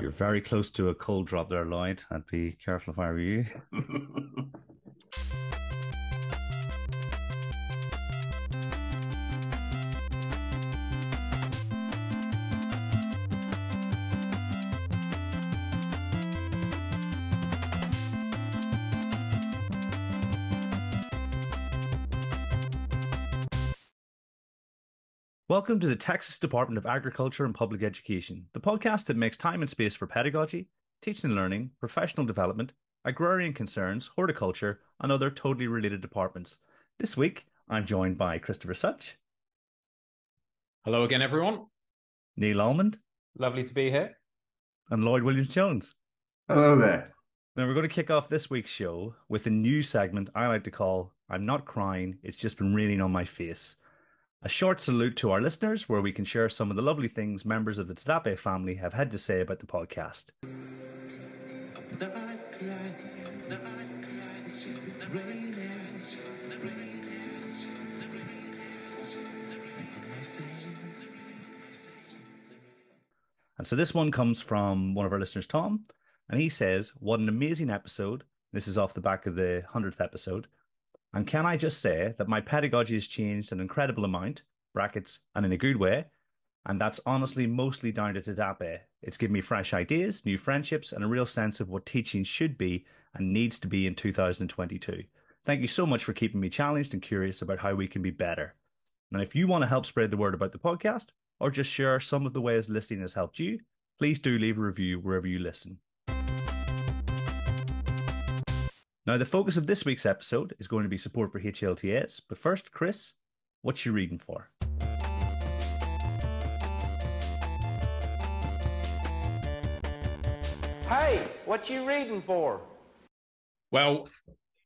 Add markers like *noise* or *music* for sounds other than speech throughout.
You're very close to a cold drop there, Lloyd. I'd be careful if I were you. *laughs* Welcome to the Texas Department of Agriculture and Public Education, the podcast that makes time and space for pedagogy, teaching and learning, professional development, agrarian concerns, horticulture, and other totally related departments. This week, I'm joined by Christopher Such. Hello again, everyone. Neil Almond. Lovely to be here. And Lloyd Williams Jones. Hello there. Now, we're going to kick off this week's show with a new segment I like to call I'm Not Crying, It's Just Been Raining on My Face a short salute to our listeners where we can share some of the lovely things members of the Tadape family have had to say about the podcast. And so this one comes from one of our listeners, Tom, and he says, What an amazing episode. This is off the back of the 100th episode. And can I just say that my pedagogy has changed an incredible amount, brackets, and in a good way. And that's honestly mostly down to Tadape. It's given me fresh ideas, new friendships, and a real sense of what teaching should be and needs to be in 2022. Thank you so much for keeping me challenged and curious about how we can be better. And if you want to help spread the word about the podcast, or just share some of the ways listening has helped you, please do leave a review wherever you listen. Now, the focus of this week's episode is going to be support for HLTAs. But first, Chris, what you reading for? Hey, what you reading for? Well,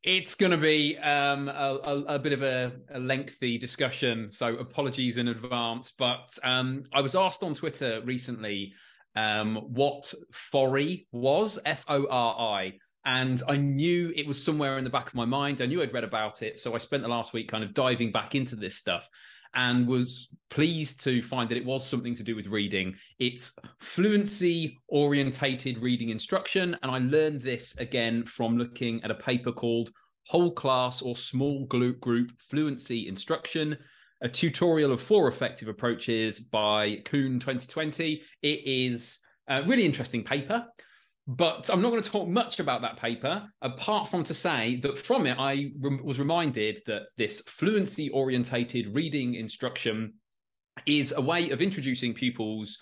it's going to be um, a, a, a, bit of a, a, lengthy discussion, so apologies in advance. But um, I was asked on Twitter recently um, what FORI was, F O R I, and I knew it was somewhere in the back of my mind. I knew I'd read about it. So I spent the last week kind of diving back into this stuff and was pleased to find that it was something to do with reading. It's fluency orientated reading instruction. And I learned this again from looking at a paper called Whole Class or Small Group Fluency Instruction. A tutorial of four effective approaches by Kuhn 2020. It is a really interesting paper. But I'm not going to talk much about that paper, apart from to say that from it, I re- was reminded that this fluency orientated reading instruction is a way of introducing pupils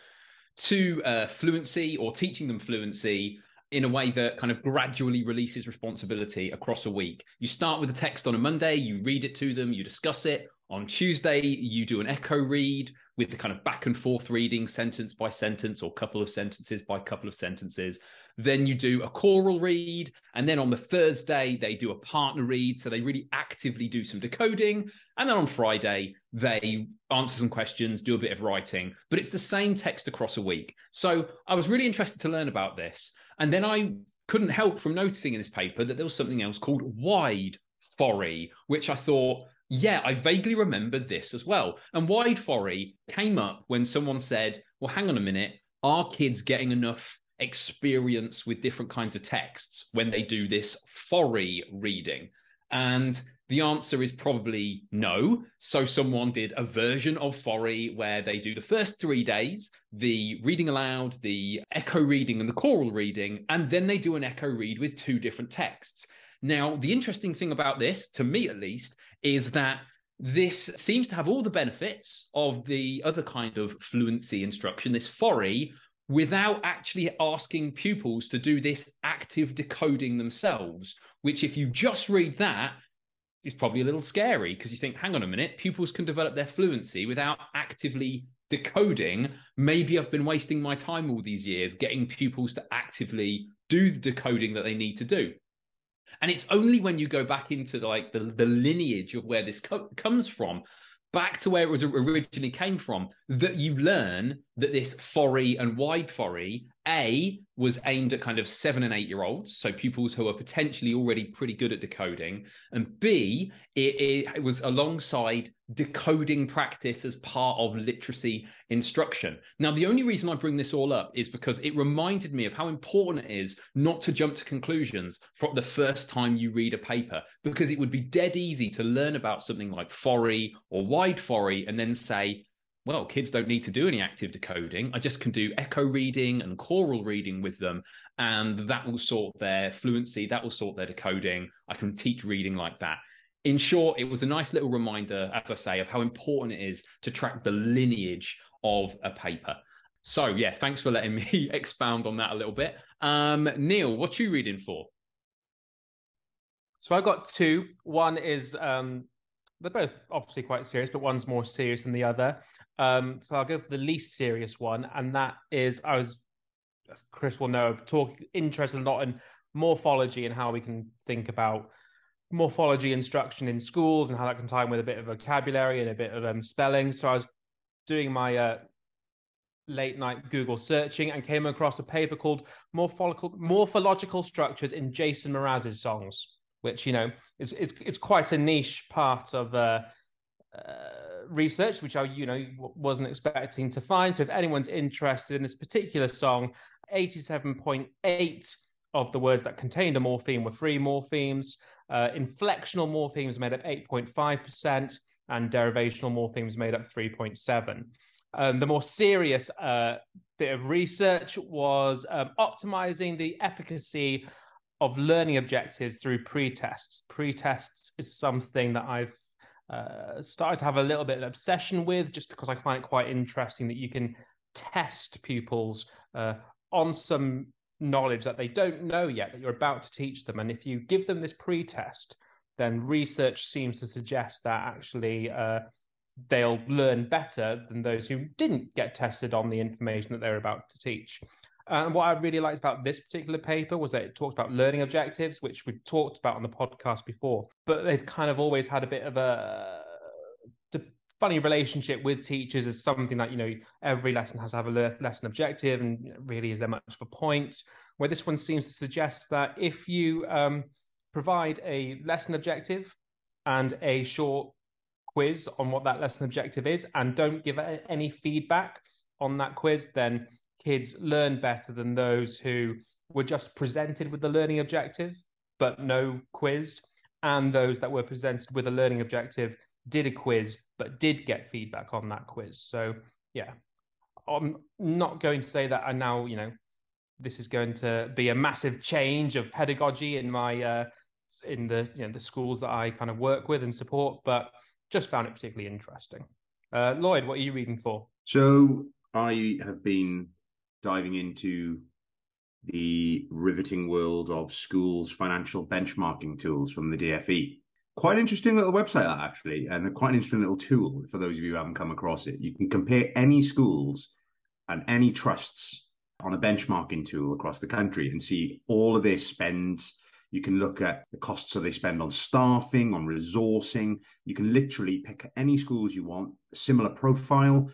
to uh, fluency or teaching them fluency in a way that kind of gradually releases responsibility across a week. You start with a text on a Monday, you read it to them, you discuss it. On Tuesday, you do an echo read with the kind of back and forth reading, sentence by sentence, or couple of sentences by couple of sentences. Then you do a choral read. And then on the Thursday, they do a partner read. So they really actively do some decoding. And then on Friday, they answer some questions, do a bit of writing. But it's the same text across a week. So I was really interested to learn about this. And then I couldn't help from noticing in this paper that there was something else called wide FORI, which I thought yeah, I vaguely remember this as well. And wide FORI came up when someone said, well, hang on a minute, are kids getting enough experience with different kinds of texts when they do this FORI reading? And the answer is probably no. So someone did a version of FORI where they do the first three days, the reading aloud, the echo reading, and the choral reading, and then they do an echo read with two different texts. Now, the interesting thing about this, to me at least, is that this seems to have all the benefits of the other kind of fluency instruction, this FORI, without actually asking pupils to do this active decoding themselves, which, if you just read that, is probably a little scary because you think, hang on a minute, pupils can develop their fluency without actively decoding. Maybe I've been wasting my time all these years getting pupils to actively do the decoding that they need to do. And it's only when you go back into like the, the lineage of where this co- comes from, back to where it was originally came from, that you learn that this FORI and wide FORI A was aimed at kind of seven and eight year olds, so pupils who are potentially already pretty good at decoding, and B it, it, was alongside decoding practice as part of literacy instruction. Now, the only reason I bring this all up is because it reminded me of how important it is not to jump to conclusions from the first time you read a paper, because it would be dead easy to learn about something like FORI or wide FORI and then say, well, kids don't need to do any active decoding. I just can do echo reading and choral reading with them, and that will sort their fluency, that will sort their decoding. I can teach reading like that. In short, it was a nice little reminder, as I say, of how important it is to track the lineage of a paper. So, yeah, thanks for letting *laughs* me expound on that a little bit. Um, Neil, what you reading for? So I got two. One is um, they're both obviously quite serious, but one's more serious than the other. Um, so I'll go for the least serious one, and that is I was, as Chris will know, talking interested a lot in morphology and how we can think about morphology instruction in schools and how that can tie in with a bit of vocabulary and a bit of um, spelling. So I was doing my uh, late night Google searching and came across a paper called Morphological, Morphological Structures in Jason Mraz's Songs which you know is is, quite a niche part of uh, uh, research, which I you know wasn't expecting to find. So if anyone's interested in this particular song, eighty-seven point eight of the words that contained a morpheme were free morphemes. Uh, inflectional morphemes made up eight point five percent, and derivational morphemes made up three point seven. Um, the more serious uh, bit of research was um, optimizing the efficacy of learning objectives through pre-tests. Pre-tests is something that I've uh, started to have a little bit of obsession with, just because I find it quite interesting that you can test pupils uh, on some knowledge that they don't know yet that you're about to teach them. And if you give them this pre-test, then research seems to suggest that actually uh, they'll learn better than those who didn't get tested on the information that they're about to teach. And what I really liked about this particular paper was that it talks about learning objectives, which we've talked about on the podcast before, but they've kind of always had a bit of a funny relationship with teachers as something that you know every lesson has to have a lesson objective and really is there much of a point. Where this one seems to suggest that if you um, provide a lesson objective and a short quiz on what that lesson objective is and don't give any feedback on that quiz then kids learn better than those who were just presented with the learning objective but no quiz, and those that were presented with a learning objective did a quiz but did get feedback on that quiz. So yeah, I'm not going to say that I now you know this is going to be a massive change of pedagogy in my uh, in the you know the schools that I kind of work with and support, but just found it particularly interesting. Uh, Lloyd, what are you reading for? So I have been diving into the riveting world of schools' financial benchmarking tools from the DFE. Quite interesting little website, that actually, and quite an interesting little tool for those of you who haven't come across it. You can compare any schools and any trusts on a benchmarking tool across the country and see all of their spends. You can look at the costs that they spend on staffing, on resourcing. You can literally pick any schools you want, similar profile,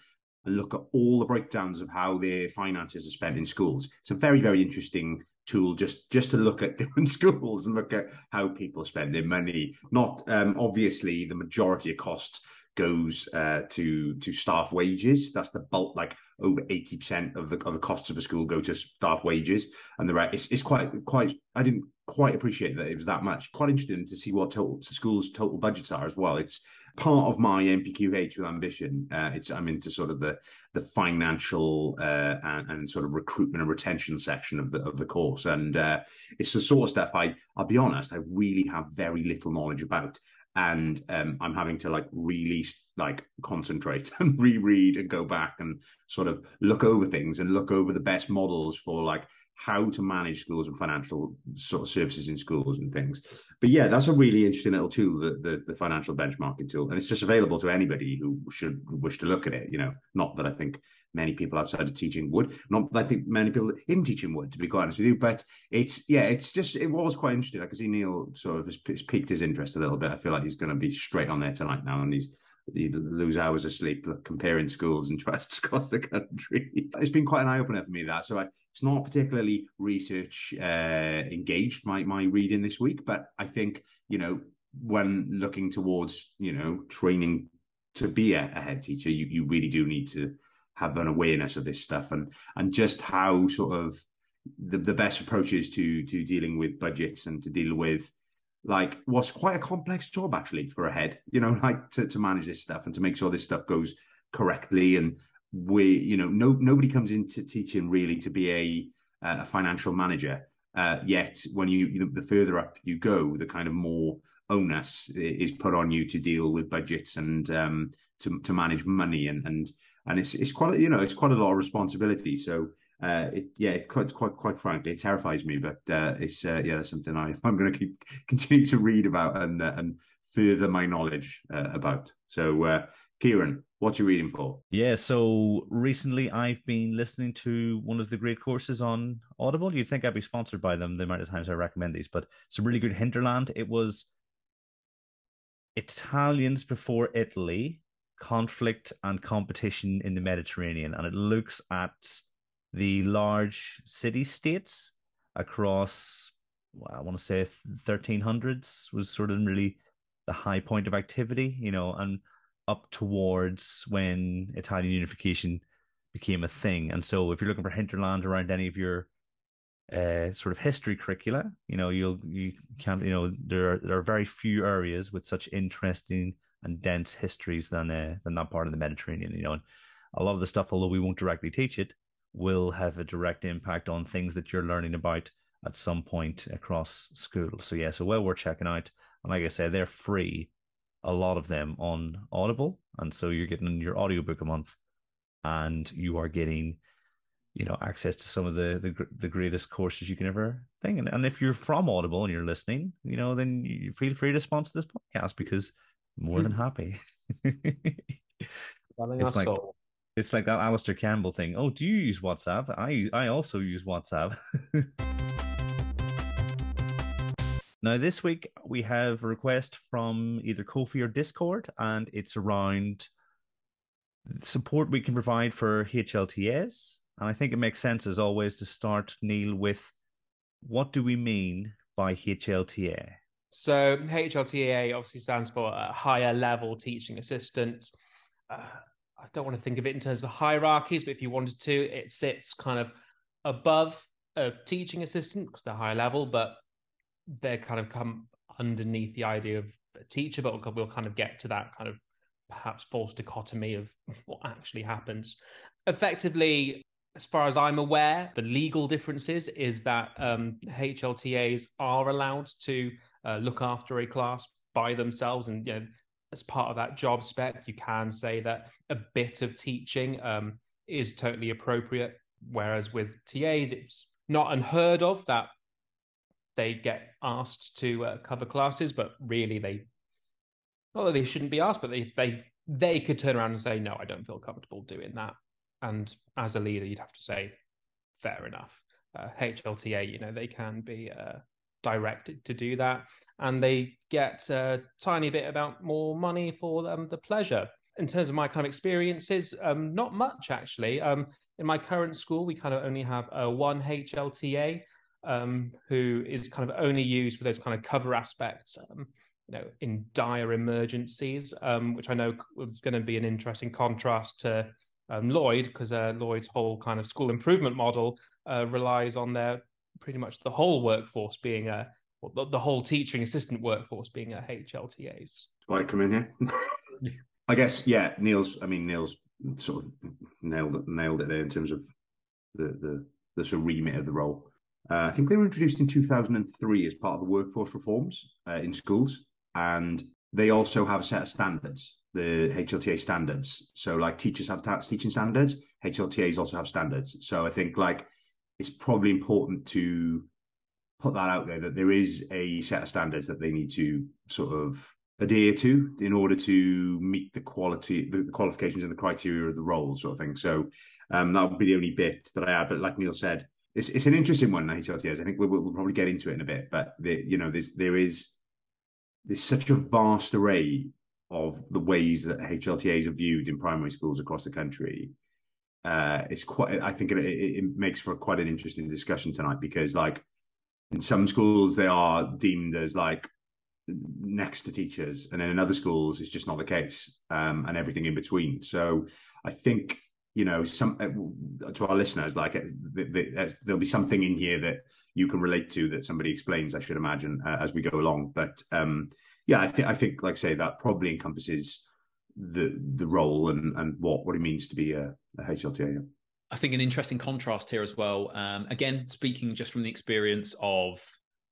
and look at all the breakdowns of how their finances are spent in schools. It's a very, very interesting tool just just to look at *laughs* different schools and look at how people spend their money. Not um, obviously the majority of costs goes uh, to to staff wages. That's the bulk, like over eighty percent of the of the costs of a school go to staff wages, and the rest it's, it's quite quite. I didn't quite appreciate that it was that much. Quite interesting to see what total schools' total budgets are as well. It's part of my NPQH with ambition. Uh, it's I'm into sort of the the financial uh, and, and, sort of recruitment and retention section of the of the course, and uh, it's the sort of stuff I I'll be honest I really have very little knowledge about, and um, I'm having to like really like concentrate *laughs* and reread and go back and sort of look over things and look over the best models for like how to manage schools and financial sort of services in schools and things. But yeah, that's a really interesting little tool, the, the, the financial benchmarking tool, and it's just available to anybody who should wish to look at it. You know, not that I think many people outside of teaching would, not that I think many people in teaching would, to be quite honest with you. But it's yeah, it's just it was quite interesting. I can see Neil sort of has, has piqued his interest a little bit. I feel like he's going to be straight on there tonight now, and he's you lose hours of sleep comparing schools and trusts across *laughs* the country. It's been quite an eye opener for me that. So I, it's not particularly research uh, engaged my my reading this week, but I think you know when looking towards you know training to be a, a head teacher, you you really do need to have an awareness of this stuff and and just how sort of the, the best approaches to to dealing with budgets and to deal with like what's quite a complex job actually for a head you know *laughs* like to, to manage this stuff and to make sure this stuff goes correctly. And we you know no nobody comes into teaching really to be a a financial manager uh, yet when you the further up you go the kind of more onus is put on you to deal with budgets and um, to to manage money. And and and it's it's quite you know it's quite a lot of responsibility. So uh, it, yeah, it quite, quite, quite frankly, it terrifies me. But uh, it's uh, yeah, something I, *laughs* I'm going to keep continue to read about and uh, and further my knowledge uh, about. So, uh, Kieran, what are you reading for? Yeah, so recently I've been listening to one of the great courses on Audible. You'd think I'd be sponsored by them the amount of times I recommend these, but it's a really good hinterland. It was Italians before Italy, conflict and competition in the Mediterranean, and it looks at the large city states across well, I want to say 1300s was sort of really the high point of activity, you know, and up towards when Italian unification became a thing. And so if you're looking for hinterland around any of your uh, sort of history curricula, you know, you'll you can't, you know, there are there are very few areas with such interesting and dense histories than uh, than that part of the Mediterranean, you know, and a lot of the stuff, although we won't directly teach it, will have a direct impact on things that you're learning about at some point across school. So yeah, so well worth checking out. And like I said, they're free, a lot of them on Audible. And so you're getting your audiobook a month and you are getting, you know, access to some of the the, the greatest courses you can ever think. And, and if you're from Audible and you're listening, you know, then you feel free to sponsor this podcast because more than happy. *laughs* it's like, soul. It's like that Alastair Campbell thing. Oh, do you use WhatsApp? I I also use WhatsApp. *laughs* now this week we have a request from either Ko-fi or Discord, and it's around support we can provide for HLTAs. And I think it makes sense as always to start Neil with what do we mean by HLTA? So HLTA obviously stands for a higher level teaching assistant. Uh, I don't want to think of it in terms of hierarchies, but if you wanted to, it sits kind of above a teaching assistant because they're higher level, but they're kind of come underneath the idea of a teacher. But we'll, we'll kind of get to that kind of perhaps false dichotomy of *laughs* what actually happens. Effectively, as far as I'm aware, the legal differences is that um, HLTAs are allowed to uh, look after a class by themselves, and you know as part of that job spec, you can say that a bit of teaching um, is totally appropriate. Whereas with TAs, it's not unheard of that they get asked to uh, cover classes, but really they, not that they shouldn't be asked, but they they they could turn around and say, no, I don't feel comfortable doing that. And as a leader, you'd have to say, fair enough. Uh, HLTA, you know, they can be uh, directed to do that, and they get a tiny bit about more money for um, the pleasure. In terms of my kind of experiences, um, not much actually. Um, in my current school, we kind of only have a one HLTA um, who is kind of only used for those kind of cover aspects. Um, you know, in dire emergencies, um, which I know was going to be an interesting contrast to um, Lloyd, because uh, Lloyd's whole kind of school improvement model uh, relies on their pretty much the whole workforce being a the, the whole teaching assistant workforce being a HLTAs. Why come in here? *laughs* I guess yeah. Neil's. I mean, Neil's sort of nailed it, nailed it there in terms of the the the sort of remit of the role. Uh, I think they were introduced in 2003 as part of the workforce reforms uh, in schools, and they also have a set of standards, the HLTA standards. So, like teachers have teaching standards, HLTAs also have standards. So, I think like it's probably important to put that out there that there is a set of standards that they need to sort of adhere to in order to meet the quality, the, qualifications and the criteria of the role, sort of thing. So um, that would be the only bit that I add. But like Neil said, it's it's an interesting one. HLTAs. I think we'll, we'll probably get into it in a bit. But the, you know, there's there is there's such a vast array of the ways that HLTAs are viewed in primary schools across the country, uh, it's quite. I think it, it, makes for quite an interesting discussion tonight because, like, in some schools they are deemed as like next to teachers, and then in other schools it's just not the case, um, and everything in between. So I think you know some uh, to our listeners like uh, there'll be something in here that you can relate to that somebody explains i should imagine uh, as we go along but um yeah i think i think like I say that probably encompasses the the role and and what what it means to be a, a hlta i think an interesting contrast here as well um again speaking just from the experience of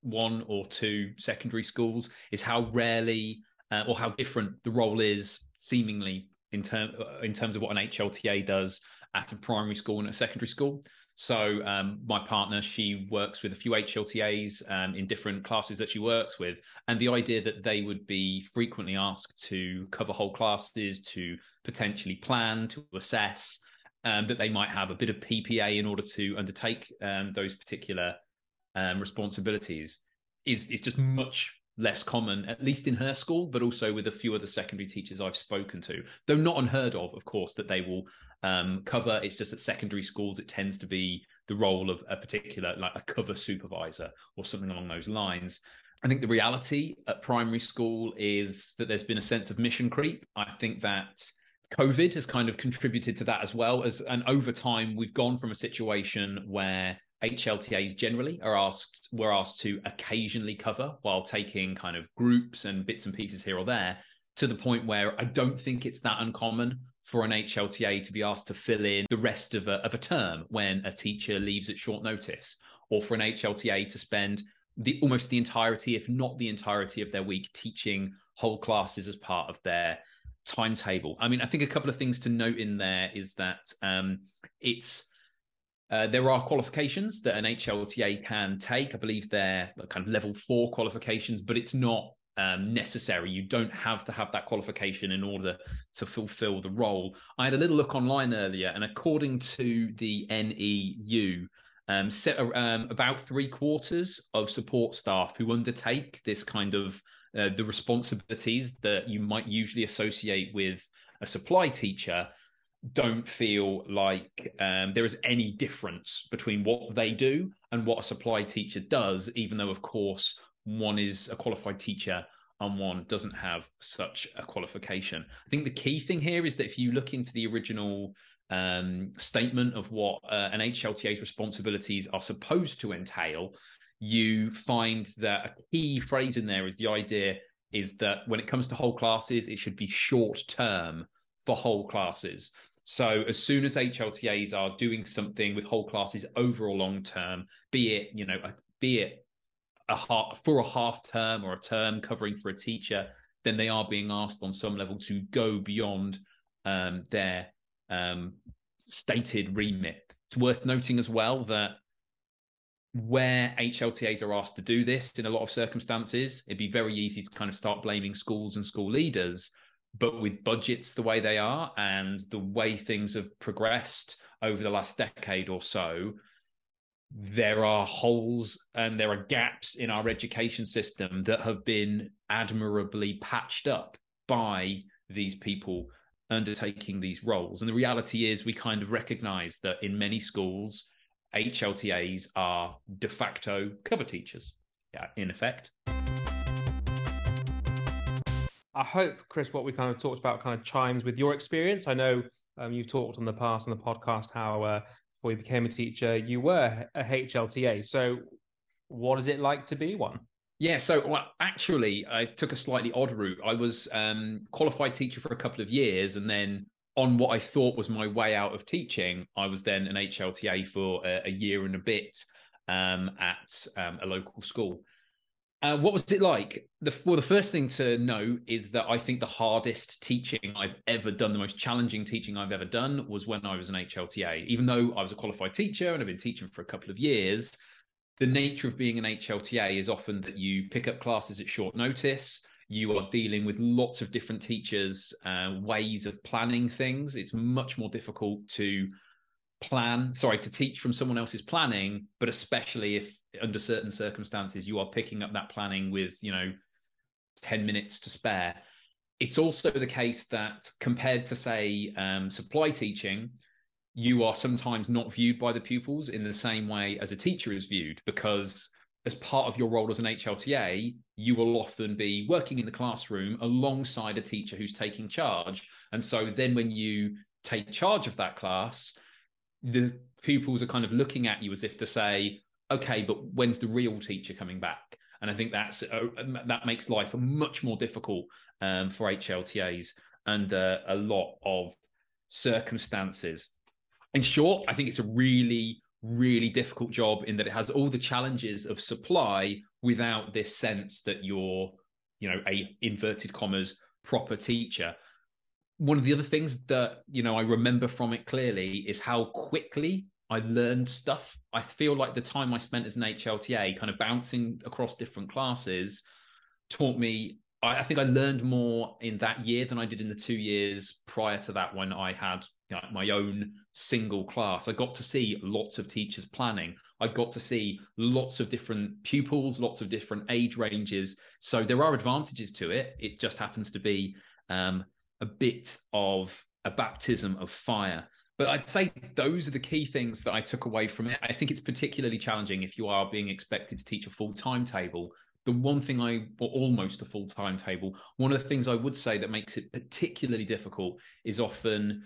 one or two secondary schools is how rarely uh, or how different the role is seemingly in term in terms of what an HLTA does at a primary school and a secondary school. So um, my partner, she works with a few HLTAs um, in different classes that she works with, and the idea that they would be frequently asked to cover whole classes, to potentially plan, to assess, um, that they might have a bit of PPA in order to undertake um, those particular um, responsibilities is is just much less common, at least in her school, but also with a few other secondary teachers I've spoken to. Though not unheard of, of course, that they will um, cover. It's just at secondary schools, it tends to be the role of a particular, like a cover supervisor or something along those lines. I think the reality at primary school is that there's been a sense of mission creep. I think that COVID has kind of contributed to that as well as, and over time, we've gone from a situation where HLTAs generally are asked were asked to occasionally cover while taking kind of groups and bits and pieces here or there to the point where I don't think it's that uncommon for an HLTA to be asked to fill in the rest of a, of a term when a teacher leaves at short notice, or for an HLTA to spend the almost the entirety, if not the entirety of their week, teaching whole classes as part of their timetable. I mean, I think a couple of things to note in there is that um, it's uh, there are qualifications that an HLTA can take. I believe they're kind of level four qualifications, but it's not um, necessary. You don't have to have that qualification in order to fulfill the role. I had a little look online earlier, and according to the NEU, um, set, um, about three quarters of support staff who undertake this kind of uh, the responsibilities that you might usually associate with a supply teacher don't feel like um, there is any difference between what they do and what a supply teacher does, even though, of course, one is a qualified teacher and one doesn't have such a qualification. I think the key thing here is that if you look into the original um, statement of what uh, an HLTA's responsibilities are supposed to entail, you find that a key phrase in there is the idea is that when it comes to whole classes, it should be short term for whole classes. So as soon as HLTAs are doing something with whole classes over or long term, be it you know be it a half, for a half term or a term covering for a teacher, then they are being asked on some level to go beyond um, their um, stated remit. It's worth noting as well that where HLTAs are asked to do this in a lot of circumstances, it'd be very easy to kind of start blaming schools and school leaders but with budgets the way they are and the way things have progressed over the last decade or so, there are holes and there are gaps in our education system that have been admirably patched up by these people undertaking these roles. And the reality is, we kind of recognize that in many schools, HLTAs are de facto cover teachers, yeah, in effect. I hope, Chris, what we kind of talked about kind of chimes with your experience. I know um, you've talked on the past on the podcast how uh, before you became a teacher, you were a HLTA. So, what is it like to be one? Yeah, so well, actually, I took a slightly odd route. I was um, qualified teacher for a couple of years, and then on what I thought was my way out of teaching, I was then an HLTA for a, a year and a bit um, at um, a local school. Uh, what was it like? The, well, the first thing to know is that I think the hardest teaching I've ever done, the most challenging teaching I've ever done, was when I was an HLTA. Even though I was a qualified teacher and I've been teaching for a couple of years, the nature of being an HLTA is often that you pick up classes at short notice. You are dealing with lots of different teachers' uh, ways of planning things. It's much more difficult to plan, sorry, to teach from someone else's planning, but especially if under certain circumstances you are picking up that planning with you know 10 minutes to spare it's also the case that compared to, say, um, supply teaching, you are sometimes not viewed by the pupils in the same way as a teacher is viewed because as part of your role as an HLTA, you will often be working in the classroom alongside a teacher who's taking charge. And so then when you take charge of that class, the pupils are kind of looking at you as if to say, okay, but when's the real teacher coming back? And I think that's uh, that makes life much more difficult um, for HLTAs under a lot of circumstances. In short, I think it's a really really difficult job in that it has all the challenges of supply without this sense that you're you know a inverted commas proper teacher one of the other things that you know i remember from it clearly is how quickly i learned stuff i feel like the time i spent as an hlta kind of bouncing across different classes taught me I, I think I learned more in that year than I did in the two years prior to that when I had you know, my own single class. I got to see lots of teachers planning. I got to see lots of different pupils, lots of different age ranges. So there are advantages to it. It just happens to be um, a bit of a baptism of fire. But I'd say those are the key things that I took away from it. I think it's particularly challenging if you are being expected to teach a full timetable the one thing I, or almost a full timetable, one of the things I would say that makes it particularly difficult is often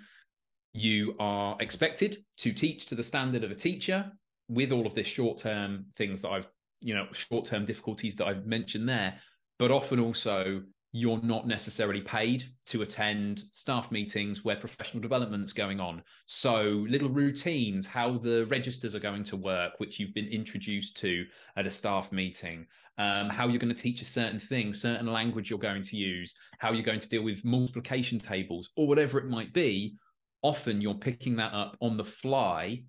you are expected to teach to the standard of a teacher with all of this short term things that I've, you know, short term difficulties that I've mentioned there, but often also you're not necessarily paid to attend staff meetings where professional development's going on. So little routines, how the registers are going to work, which you've been introduced to at a staff meeting, um, how you're going to teach a certain thing, certain language you're going to use, how you're going to deal with multiplication tables, or whatever it might be. Often you're picking that up on the fly.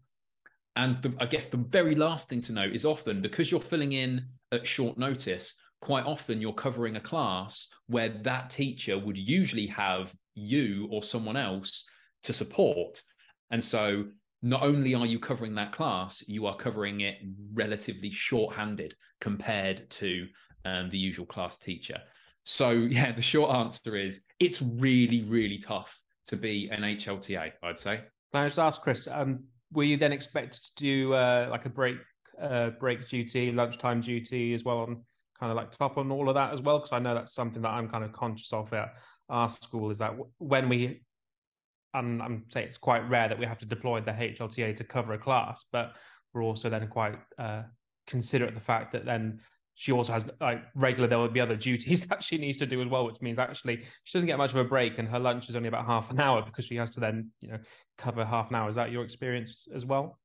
And the, I guess the very last thing to note is often because you're filling in at short notice, quite often you're covering a class where that teacher would usually have you or someone else to support. And so not only are you covering that class, you are covering it relatively short-handed compared to um, the usual class teacher. So *laughs* yeah, the short answer is it's really, really tough to be an HLTA, I'd say. Can I just ask Chris, um, were you then expected to do uh, like a break uh, break duty, lunchtime duty as well on kind of like top on all of that as well? Because I know that's something that I'm kind of conscious of at our school is that when we, and I'm saying it's quite rare that we have to deploy the HLTA to cover a class, but we're also then quite uh, considerate the fact that then she also has like regular there will be other duties *laughs* that she needs to do as well which means actually she doesn't get much of a break and her lunch is only about half an hour because she has to then you know cover half an hour is that your experience as well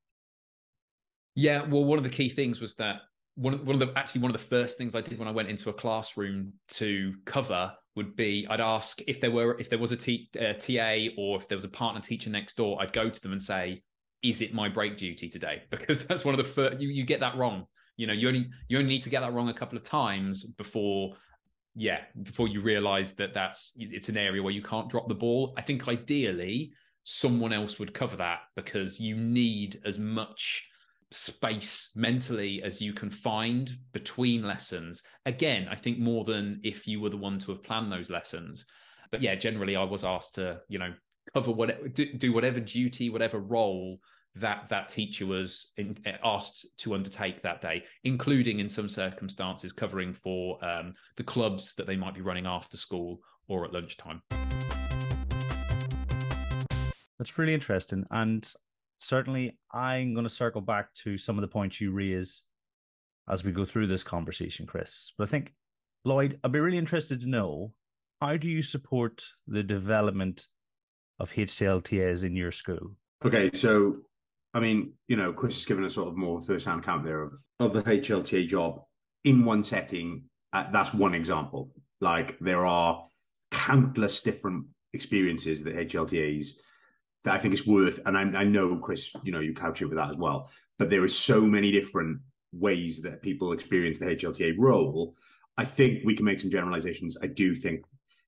yeah well one of the key things was that one of, one of the actually one of the first things I did when I went into a classroom to cover would be I'd ask if there were if there was a T, uh, TA or if there was a partner teacher next door I'd go to them and say is it my break duty today? *laughs* Because that's one of the first you, you get that wrong. You know you only you only need to get that wrong a couple of times before yeah before you realize that that's it's an area where you can't drop the ball. I think ideally someone else would cover that because you need as much space mentally as you can find between lessons. Again, I think more than if you were the one to have planned those lessons. But yeah, generally I was asked to, you know, cover whatever, do whatever duty, whatever role that that teacher was in, asked to undertake that day, including in some circumstances covering for um, the clubs that they might be running after school or at lunchtime. That's really interesting. And certainly I'm going to circle back to some of the points you raise as we go through this conversation, Chris. But I think, Lloyd, I'd be really interested to know how do you support the development of HLTAs in your school? Okay, so I mean, you know, Chris has given a sort of more first-hand account there of of the HLTA job in one setting. Uh, that's one example. Like there are countless different experiences that HLTAs that I think it's worth. And I, I know, Chris, you know, you couch it with that as well. But there are so many different ways that people experience the HLTA role. I think we can make some generalizations. I do think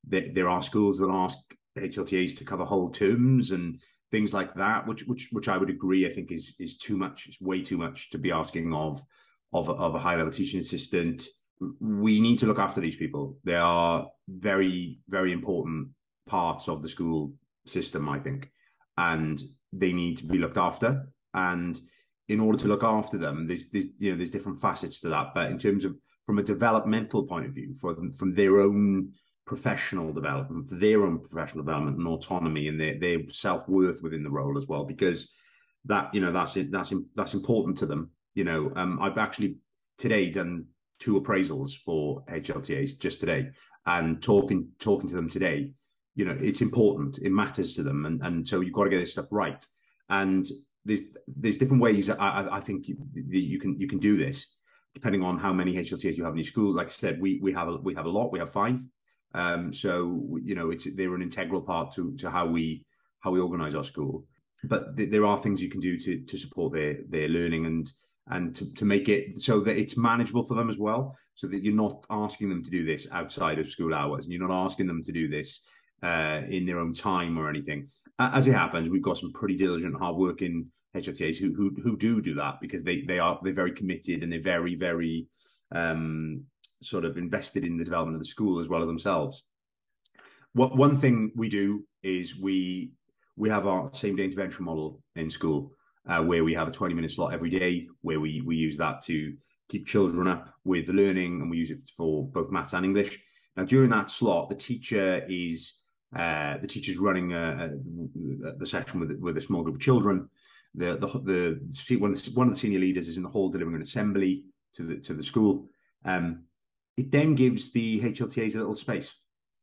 that there are schools that ask HLTAs to cover whole terms and things like that, which which which I would agree. I think is is too much. It's way too much to be asking of of of a high level teaching assistant. we need to look after these people. They are very, very important parts of the school system, I think, and they need to be looked after. And in order to look after them, there's, there's you know there's different facets to that. But in terms of from a developmental point of view, from from their own professional development, for their own professional development and autonomy and their, their self worth within the role as well, because that you know that's it, that's that's important to them. You know, um, I've actually today done two appraisals for HLTAs just today, and talking talking to them today. You know, it's important. It matters to them, and and so you've got to get this stuff right. And there's there's different ways I, I think you, you can you can do this depending on how many HLTAs you have in your school. Like I said, we we have a, we have a lot. We have five. Um, so you know, it's they're an integral part to to how we how we organise our school. But th- there are things you can do to to support their their learning and and to, to make it so that it's manageable for them as well, so that you're not asking them to do this outside of school hours, and you're not asking them to do this uh, in their own time or anything. As it happens, we've got some pretty diligent, hardworking HLTAs who who who do do that because they they are they're very committed and they're very very um, sort of invested in the development of the school as well as themselves. What one thing we do is we we have our same day intervention model in school uh, where we have a 20 minute slot every day where we we use that to keep children up with learning and we use it for both maths and English. Now during that slot, the teacher is uh, the teacher's running a, a, the session with with a small group of children. The the the one of the, one of the senior leaders is in the hall delivering an assembly to the to the school. Um, it then gives the HLTAs a little space,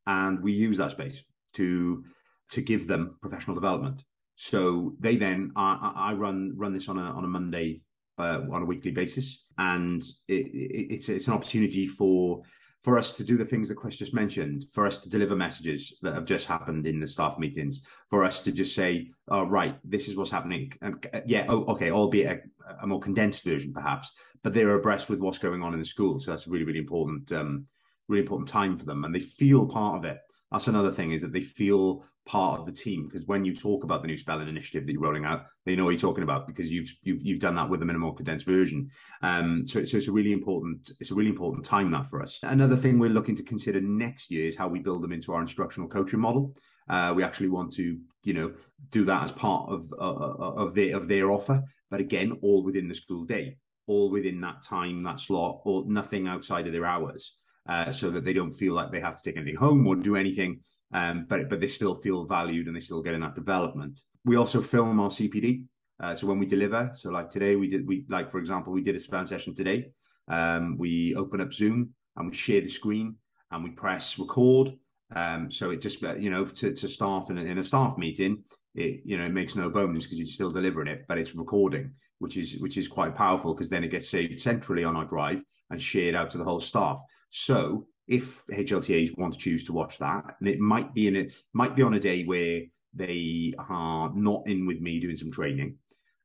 and we use that space to to give them professional development. So they then I, I run run this on a on a Monday uh, on a weekly basis, and it, it, it's it's an opportunity for for us to do the things that Chris just mentioned, for us to deliver messages that have just happened in the staff meetings, for us to just say, oh, right, this is what's happening. And uh, yeah, oh, okay, albeit a, a, more condensed version perhaps, but they're abreast with what's going on in the school. So that's a really, really important, um, really important time for them. And they feel part of it. That's another thing is that they feel part of the team because when you talk about the new spelling initiative that you're rolling out, they know what you're talking about because you've you've you've done that with them in a more condensed version. Um, so so it's a really important it's a really important time that for us. Another thing we're looking to consider next year is how we build them into our instructional coaching model. Uh, we actually want to you know do that as part of uh, uh of their of their offer, but again, all within the school day, all within that time that slot, or nothing outside of their hours. Uh, so that they don't feel like they have to take anything home or do anything um, but but they still feel valued and they still get in that development. We also film our CPD. Uh, so when we deliver, so like today we did we like for example we did a span session today. Um, we open up Zoom and we share the screen and we press record. Um, so it just you know to, to staff in a, in a staff meeting, it you know it makes no bones because you're still delivering it, but it's recording, which is which is quite powerful because then it gets saved centrally on our drive and shared out to the whole staff. So if HLTAs want to choose to watch that, and it might be in it might be on a day where they are not in with me doing some training,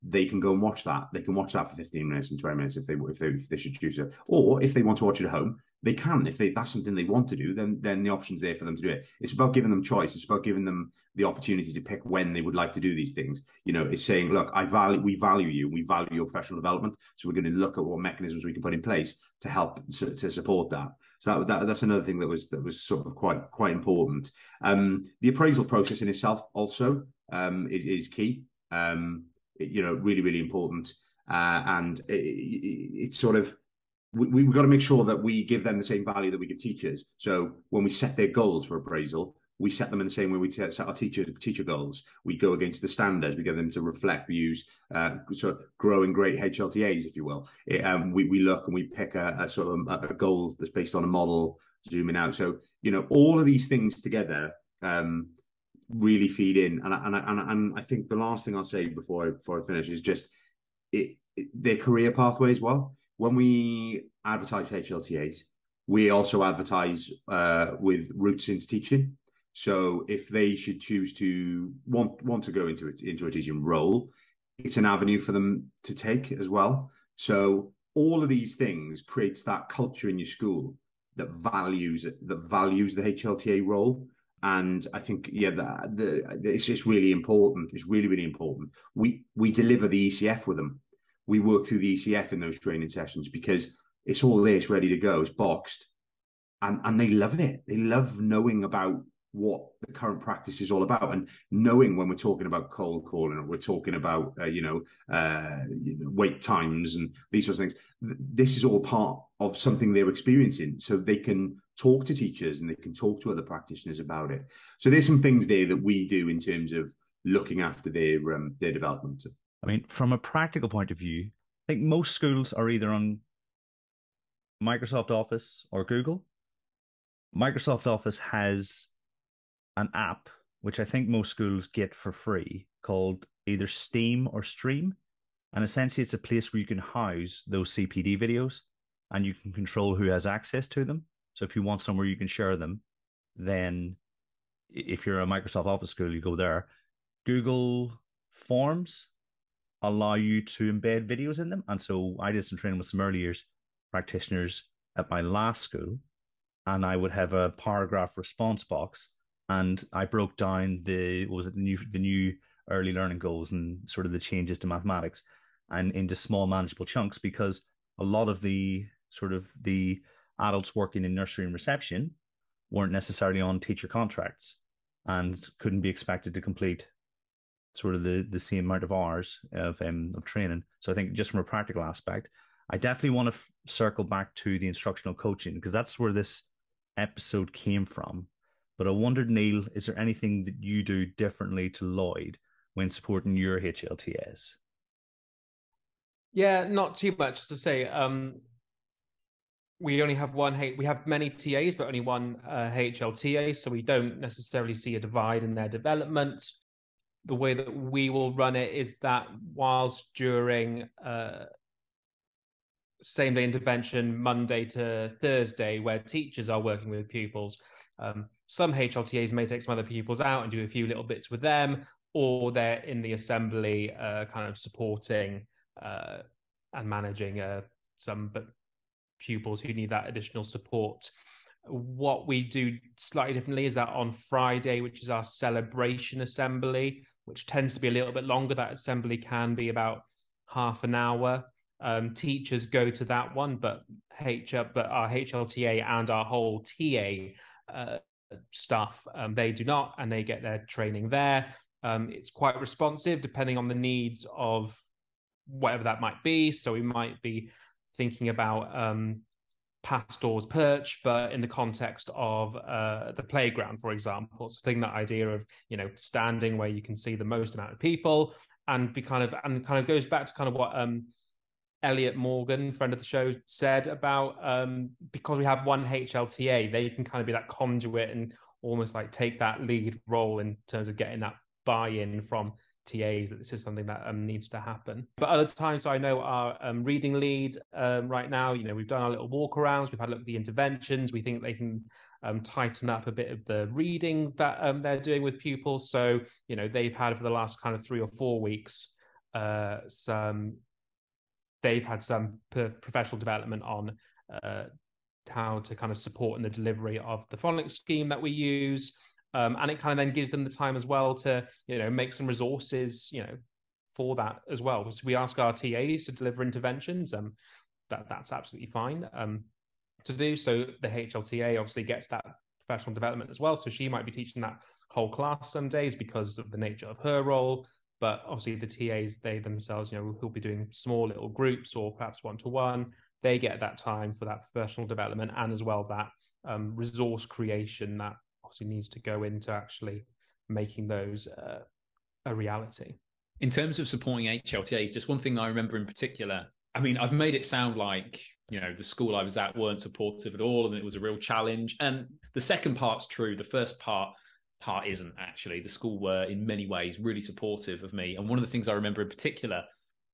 they can go and watch that. They can watch that for 15 minutes and 20 minutes if they if they, if they should choose it. Or if they want to watch it at home, they can. If they that's something they want to do, then then the option's there for them to do it. It's about giving them choice. It's about giving them the opportunity to pick when they would like to do these things. You know, it's saying, look, I value we value you, we value your professional development. So we're going to look at what mechanisms we can put in place to help to, to support that. So that, that, that's another thing that was that was sort of quite quite important. Um, the appraisal process in itself also um, is, is key. Um, you know, really really important, uh, and it, it, it's sort of we, have got to make sure that we give them the same value that we give teachers. So when we set their goals for appraisal, we set them in the same way we set our teacher teacher goals. We go against the standards. We get them to reflect. We use uh, sort of growing great HLTAs, if you will. It, um, we we look and we pick a, a sort of a, a, goal that's based on a model, zooming out. So you know all of these things together um, really feed in. And and and and I think the last thing I'll say before I, before I finish is just it, it, their career pathway as well. When we advertise HLTAs, we also advertise uh, with routes into teaching. So if they should choose to want want to go into it into a teaching role, it's an avenue for them to take as well. So all of these things creates that culture in your school that values that values the HLTA role. And I think yeah, the, the, it's just really important. It's really really important. We we deliver the ECF with them. We work through the ECF in those training sessions because it's all there, it's ready to go, it's boxed, and and they love it. They love knowing about what the current practice is all about and knowing when we're talking about cold calling or we're talking about uh, you know uh, wait times and these sorts of things. This is all part of something they're experiencing. So they can talk to teachers and they can talk to other practitioners about it. So there's some things there that we do in terms of looking after their um, their development i mean from a practical point of view i think most schools are either on microsoft office or google microsoft office has an app which I think most schools get for free called either Steam or Stream. And essentially, it's a place where you can house those CPD videos and you can control who has access to them. So if you want somewhere you can share them, then if you're a Microsoft Office school, you go there. Google Forms allow you to embed videos in them. And so I did some training with some early years practitioners at my last school, and I would have a paragraph response box and I broke down the was it the new the new early learning goals and sort of the changes to mathematics and into small manageable chunks because a lot of the sort of the adults working in nursery and reception weren't necessarily on teacher contracts and couldn't be expected to complete sort of the the same amount of hours of um, of training. So I think just from a practical aspect, I definitely want to f- circle back to the instructional coaching because that's where this episode came from. But I wondered, Neil, is there anything that you do differently to Lloyd when supporting your HLTAs? Yeah, not too much. As to say, um, we only have one. We have many TAs, but only one uh, HLTA, so we don't necessarily see a divide in their development. The way that we will run it is that whilst during uh, same day intervention, Monday to Thursday, where teachers are working with pupils, um, some HLTAs may take some other pupils out and do a few little bits with them, or they're in the assembly, uh, kind of supporting uh, and managing uh, some pupils who need that additional support. What we do slightly differently is that on Friday, which is our celebration assembly, which tends to be a little bit longer, that assembly can be about half an hour. Um, teachers go to that one, but H but our HLTA and our whole TA uh, stuff. Um, they do not, and they get their training there. Um, it's quite responsive depending on the needs of whatever that might be. So we might be thinking about um, Pastore's Perch, but in the context of uh, the playground, for example. So taking that idea of you know standing where you can see the most amount of people, and be kind of and kind of goes back to kind of what um, Elliot Morgan, friend of the show, said about um, because we have one HLTA, they can kind of be that conduit and almost like take that lead role in terms of getting that buy-in from TAs that this is something that um, needs to happen. But other times, I know our um, reading lead um, right now, you know, we've done our little walk arounds, we've had a look at the interventions. We think they can um, tighten up a bit of the reading that um, they're doing with pupils. So, you know, they've had for the last kind of three or four weeks uh, some they've had some professional development on uh, how to kind of support in the delivery of the phonics scheme that we use. Um, and it kind of then gives them the time as well to, you know, make some resources, you know, for that as well. So we ask our TAs to deliver interventions. Um, that that's absolutely fine um, to do. So the HLTA obviously gets that professional development as well. So she might be teaching that whole class some days because of the nature of her role. But obviously, the TAs, they themselves, you know, who'll be doing small little groups or perhaps one to one, they get that time for that professional development and as well that um, resource creation that obviously needs to go into actually making those uh, a reality. In terms of supporting HLTAs, just one thing I remember in particular. I mean, I've made it sound like you know the school I was at weren't supportive at all, and it was a real challenge. And the second part's true. The first part part isn't actually. The school were in many ways really supportive of me. And one of the things I remember in particular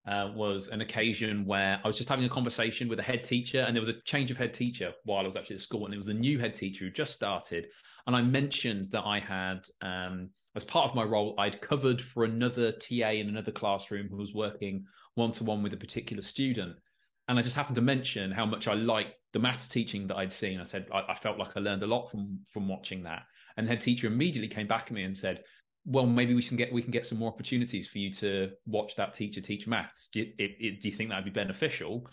uh, was an occasion where I was just having a conversation with a head teacher, and there was a change of head teacher while I was actually at school, and it was a new head teacher who just started. And I mentioned that I had, um, as part of my role, I'd covered for another TA in another classroom who was working one to one with a particular student. And I just happened to mention how much I liked the maths teaching that I'd seen. I said I, I felt like I learned a lot from from watching that. And the head teacher immediately came back at me and said, "Well, maybe we can get we can get some more opportunities for you to watch that teacher teach maths. Do you, it, it, do you think that'd be beneficial?"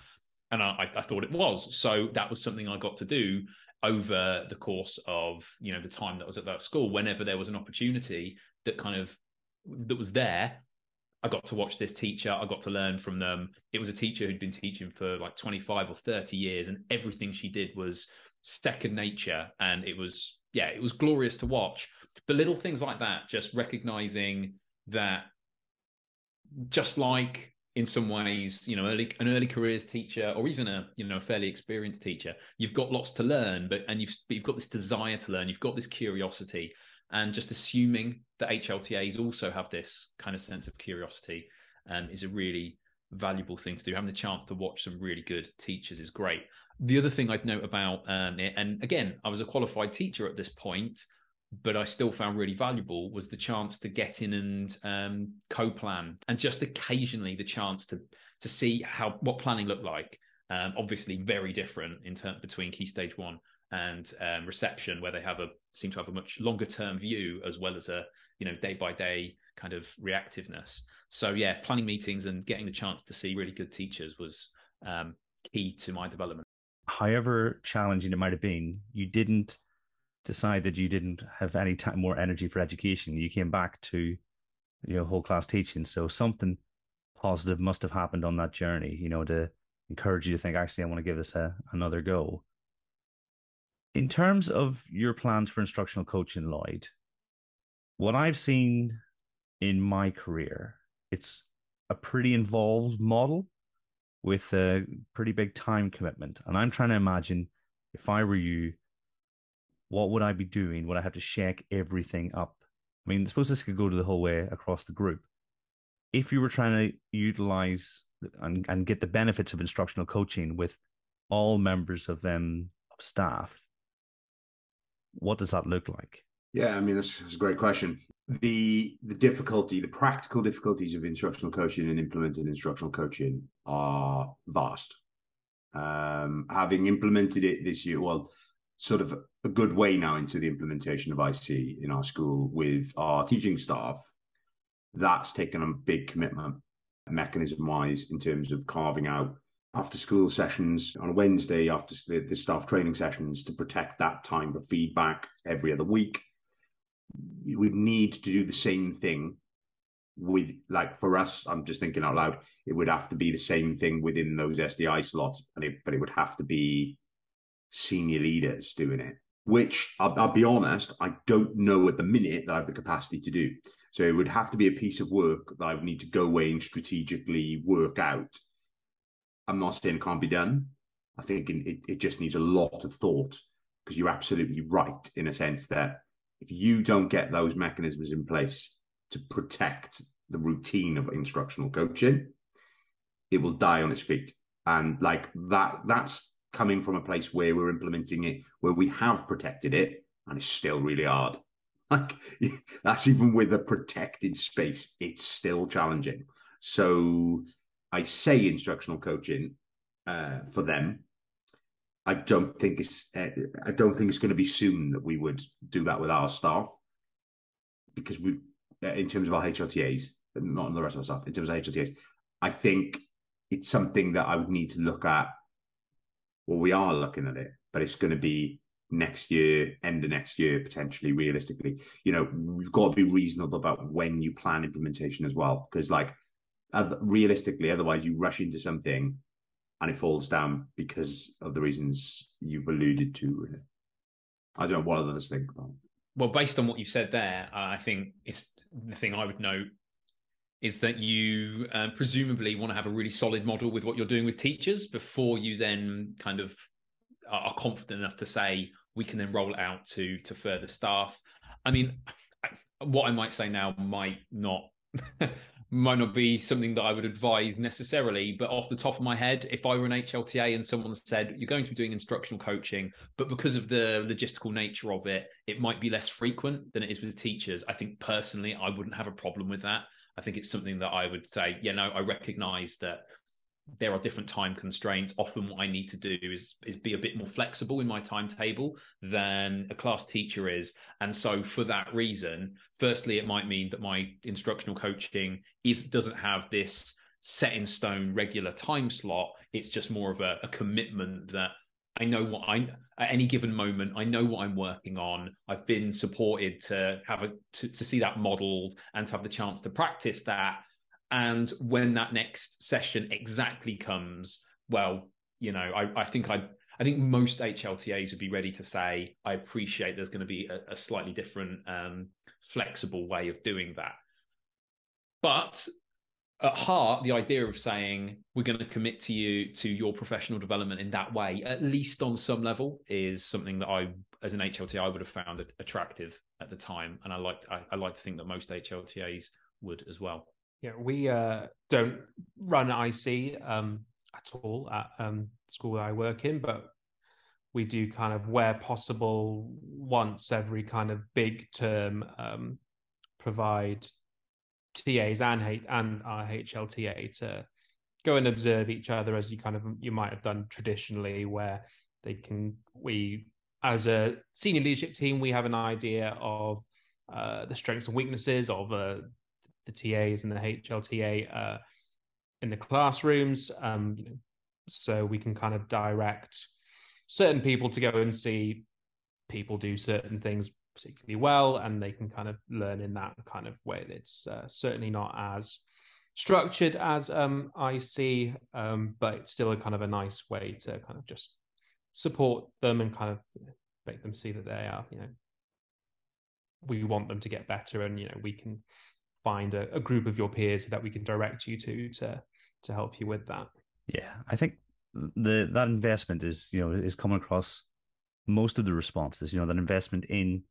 and I, I thought it was. So that was something I got to do over the course of you know the time that I was at that school. Whenever there was an opportunity that kind of that was there, I got to watch this teacher. I got to learn from them. It was a teacher who'd been teaching for like 25 or 30 years, and everything she did was second nature. And it was, yeah, it was glorious to watch. But little things like that, just recognizing that just like in some ways, you know, early an early careers teacher or even a you know a fairly experienced teacher, you've got lots to learn, but and you've you've got this desire to learn, you've got this curiosity, and just assuming that HLTAs also have this kind of sense of curiosity um, is a really valuable thing to do. Having the chance to watch some really good teachers is great. The other thing I'd note about um, it, and again, I was a qualified teacher at this point, but I still found really valuable was the chance to get in and um, co-plan, and just occasionally the chance to to see how what planning looked like. Um, obviously, very different in term between Key Stage One and um, reception, where they have a seem to have a much longer term view as well as a you know day by day kind of reactiveness. So yeah, planning meetings and getting the chance to see really good teachers was um, key to my development. However challenging it might have been, you didn't decide that you didn't have any time more energy for education. You came back to your whole class teaching. So something positive must have happened on that journey. You know to encourage you to think actually I want to give this a, another go. In terms of your plans for instructional coaching, Lloyd, what I've seen in my career, it's a pretty involved model with a pretty big time commitment. And I'm trying to imagine if I were you, what would I be doing? Would I have to shake everything up? I mean, suppose this could go to the whole way across the group. If you were trying to utilize and, and get the benefits of instructional coaching with all members of them of staff, what does that look like? Yeah, I mean that's, that's, a great question. The the difficulty, the practical difficulties of instructional coaching and implementing instructional coaching are vast. Um, having implemented it this year, well, sort of a good way now into the implementation of IC in our school with our teaching staff, that's taken a big commitment mechanism wise in terms of carving out after school sessions on a Wednesday after the, the staff training sessions to protect that time for feedback every other week. You would need to do the same thing with like for us, I'm just thinking out loud, it would have to be the same thing within those SDI slots, but it, but it would have to be senior leaders doing it, which I'll, I'll be honest, I don't know at the minute that I have the capacity to do. So it would have to be a piece of work that I would need to go away and strategically work out I'm not saying it can't be done. I think it, it just needs a lot of thought because you're absolutely right in a sense that if you don't get those mechanisms in place to protect the routine of instructional coaching, it will die on its feet. And like that, that's coming from a place where we're implementing it, where we have protected it, and it's still really hard. *laughs* Like *laughs* that's even with a protected space, it's still challenging. So I say instructional coaching uh, for them. I don't think it's uh, I don't think it's going to be soon that we would do that with our staff because we uh, in terms of our HLTAs, not in the rest of our staff. In terms of HLTAs, I think it's something that I would need to look at. Well, we are looking at it, but it's going to be next year, end of next year, potentially, realistically. You know, we've got to be reasonable about when you plan implementation as well, because like realistically, otherwise you rush into something and it falls down because of the reasons you've alluded to. I don't know what others think about. Well, based on what you've said there, I think it's the thing I would note is that you uh, presumably want to have a really solid model with what you're doing with teachers before you then kind of are confident enough to say we can then roll it out to to further staff. I mean, what I might say now might not *laughs* might not be something that I would advise necessarily, but off the top of my head, if I were an HLTA and someone said you're going to be doing instructional coaching, but because of the logistical nature of it, it might be less frequent than it is with teachers. I think personally, I wouldn't have a problem with that. I think it's something that I would say, you know, I recognize that there are different time constraints. Often, what I need to do is is be a bit more flexible in my timetable than a class teacher is, and so for that reason, firstly, it might mean that my instructional coaching is doesn't have this set in stone regular time slot. It's just more of a, a commitment that I know what I at any given moment. I know what I'm working on. I've been supported to have a to, to see that modelled and to have the chance to practice that. And when that next session exactly comes, well, you know, I, I think I I think most HLTAs would be ready to say, I appreciate there's going to be a, a slightly different, um, flexible way of doing that. But at heart, the idea of saying we're going to commit to you to your professional development in that way, at least on some level, is something that I, as an HLTA, I would have found attractive at the time, and I like I, I like to think that most HLTAs would as well. Yeah, we uh, don't run IC um, at all at um, school I work in, but we do kind of where possible once every kind of big term um, provide TAs and H- and our HLTA to go and observe each other as you kind of you might have done traditionally, where they can we as a senior leadership team we have an idea of uh, the strengths and weaknesses of uh, the TAs and the HLTA uh, in the classrooms, um, so we can kind of direct certain people to go and see people do certain things particularly well, and they can kind of learn in that kind of way. It's uh, certainly not as structured as um, see, um, but it's still a kind of a nice way to kind of just support them and kind of make them see that they are, you know, we want them to get better, and you know, we can find a, a group of your peers that we can direct you to to to help you with that. Yeah, I think the that investment is you know is coming across most of the responses. You know that investment in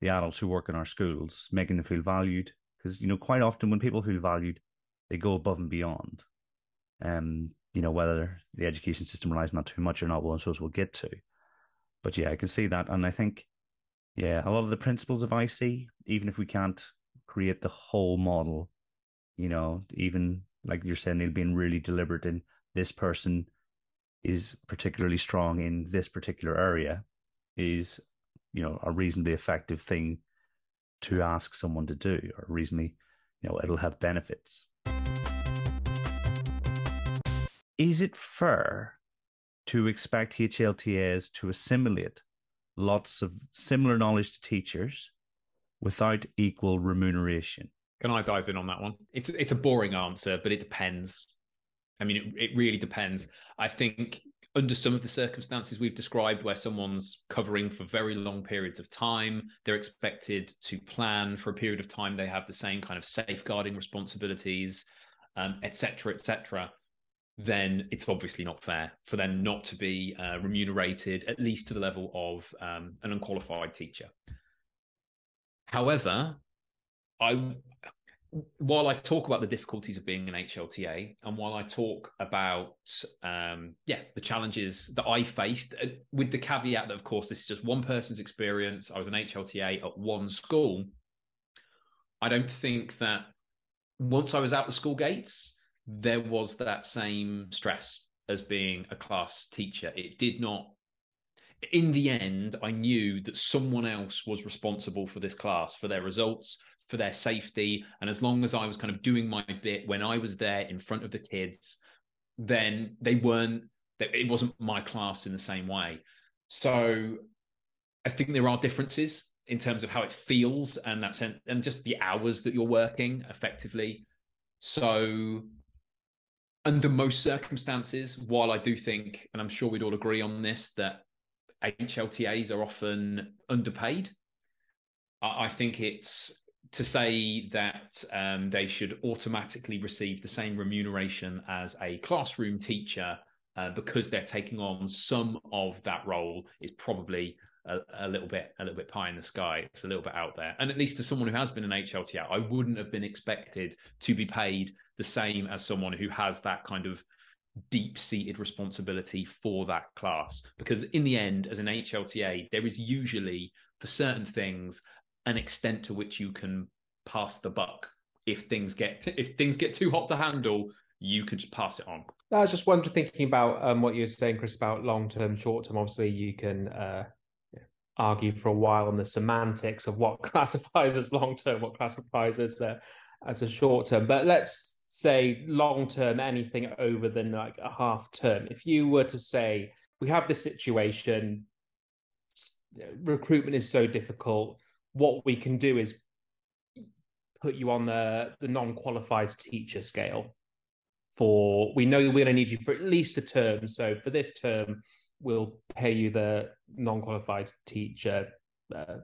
the adults who work in our schools, making them feel valued. Because you know quite often when people feel valued, they go above and beyond. Um, you know whether the education system relies on that too much or not, well, I suppose we'll get to. But yeah, I can see that, and I think yeah, a lot of the principles of IC, even if we can't create the whole model, you know, even like you're saying, Neil, being really deliberate in this person is particularly strong in this particular area is you know a reasonably effective thing to ask someone to do or reasonably you know it'll have benefits. Is it fair to expect HLTAs to assimilate lots of similar knowledge to teachers without equal remuneration can I dive in on that one? It's it's a boring answer, but it depends. I mean, it, it really depends. I think under some of the circumstances we've described, where someone's covering for very long periods of time, they're expected to plan for a period of time. They have the same kind of safeguarding responsibilities, etc., um, etc. Et then it's obviously not fair for them not to be uh, remunerated at least to the level of um, an unqualified teacher. However, I while I talk about the difficulties of being an HLTA, and while I talk about um, yeah the challenges that I faced, uh, with the caveat that of course this is just one person's experience. I was an HLTA at one school. I don't think that once I was out the school gates, there was that same stress as being a class teacher. It did not. In the end, I knew that someone else was responsible for this class, for their results, for their safety. And as long as I was kind of doing my bit when I was there in front of the kids, then they weren't, it wasn't my class in the same way. So I think there are differences in terms of how it feels and that sense, and just the hours that you're working effectively. So under most circumstances, while I do think, and I'm sure we'd all agree on this, that HLTAs are often underpaid. I think it's to say that um, they should automatically receive the same remuneration as a classroom teacher uh, because they're taking on some of that role is probably a, a, little bit a little bit pie in the sky. It's a little bit out there, and at least to someone who has been an HLTA, I wouldn't have been expected to be paid the same as someone who has that kind of deep seated responsibility for that class. Because in the end, as an HLTA, there is usually for certain things an extent to which you can pass the buck. If things get if things get too hot to handle, you could just pass it on. I was just wondering, thinking about um, what you were saying, Chris, about long term, short term. Obviously, you can uh, argue for a while on the semantics of what *laughs* classifies as long term, what classifies as uh, as a short term. But let's say long term, anything over than like a half term. If you were to say we have this situation, recruitment is so difficult. What we can do is put you on the the non qualified teacher scale. For we know we're going to need you for at least a term. So for this term, we'll pay you the non qualified teacher uh,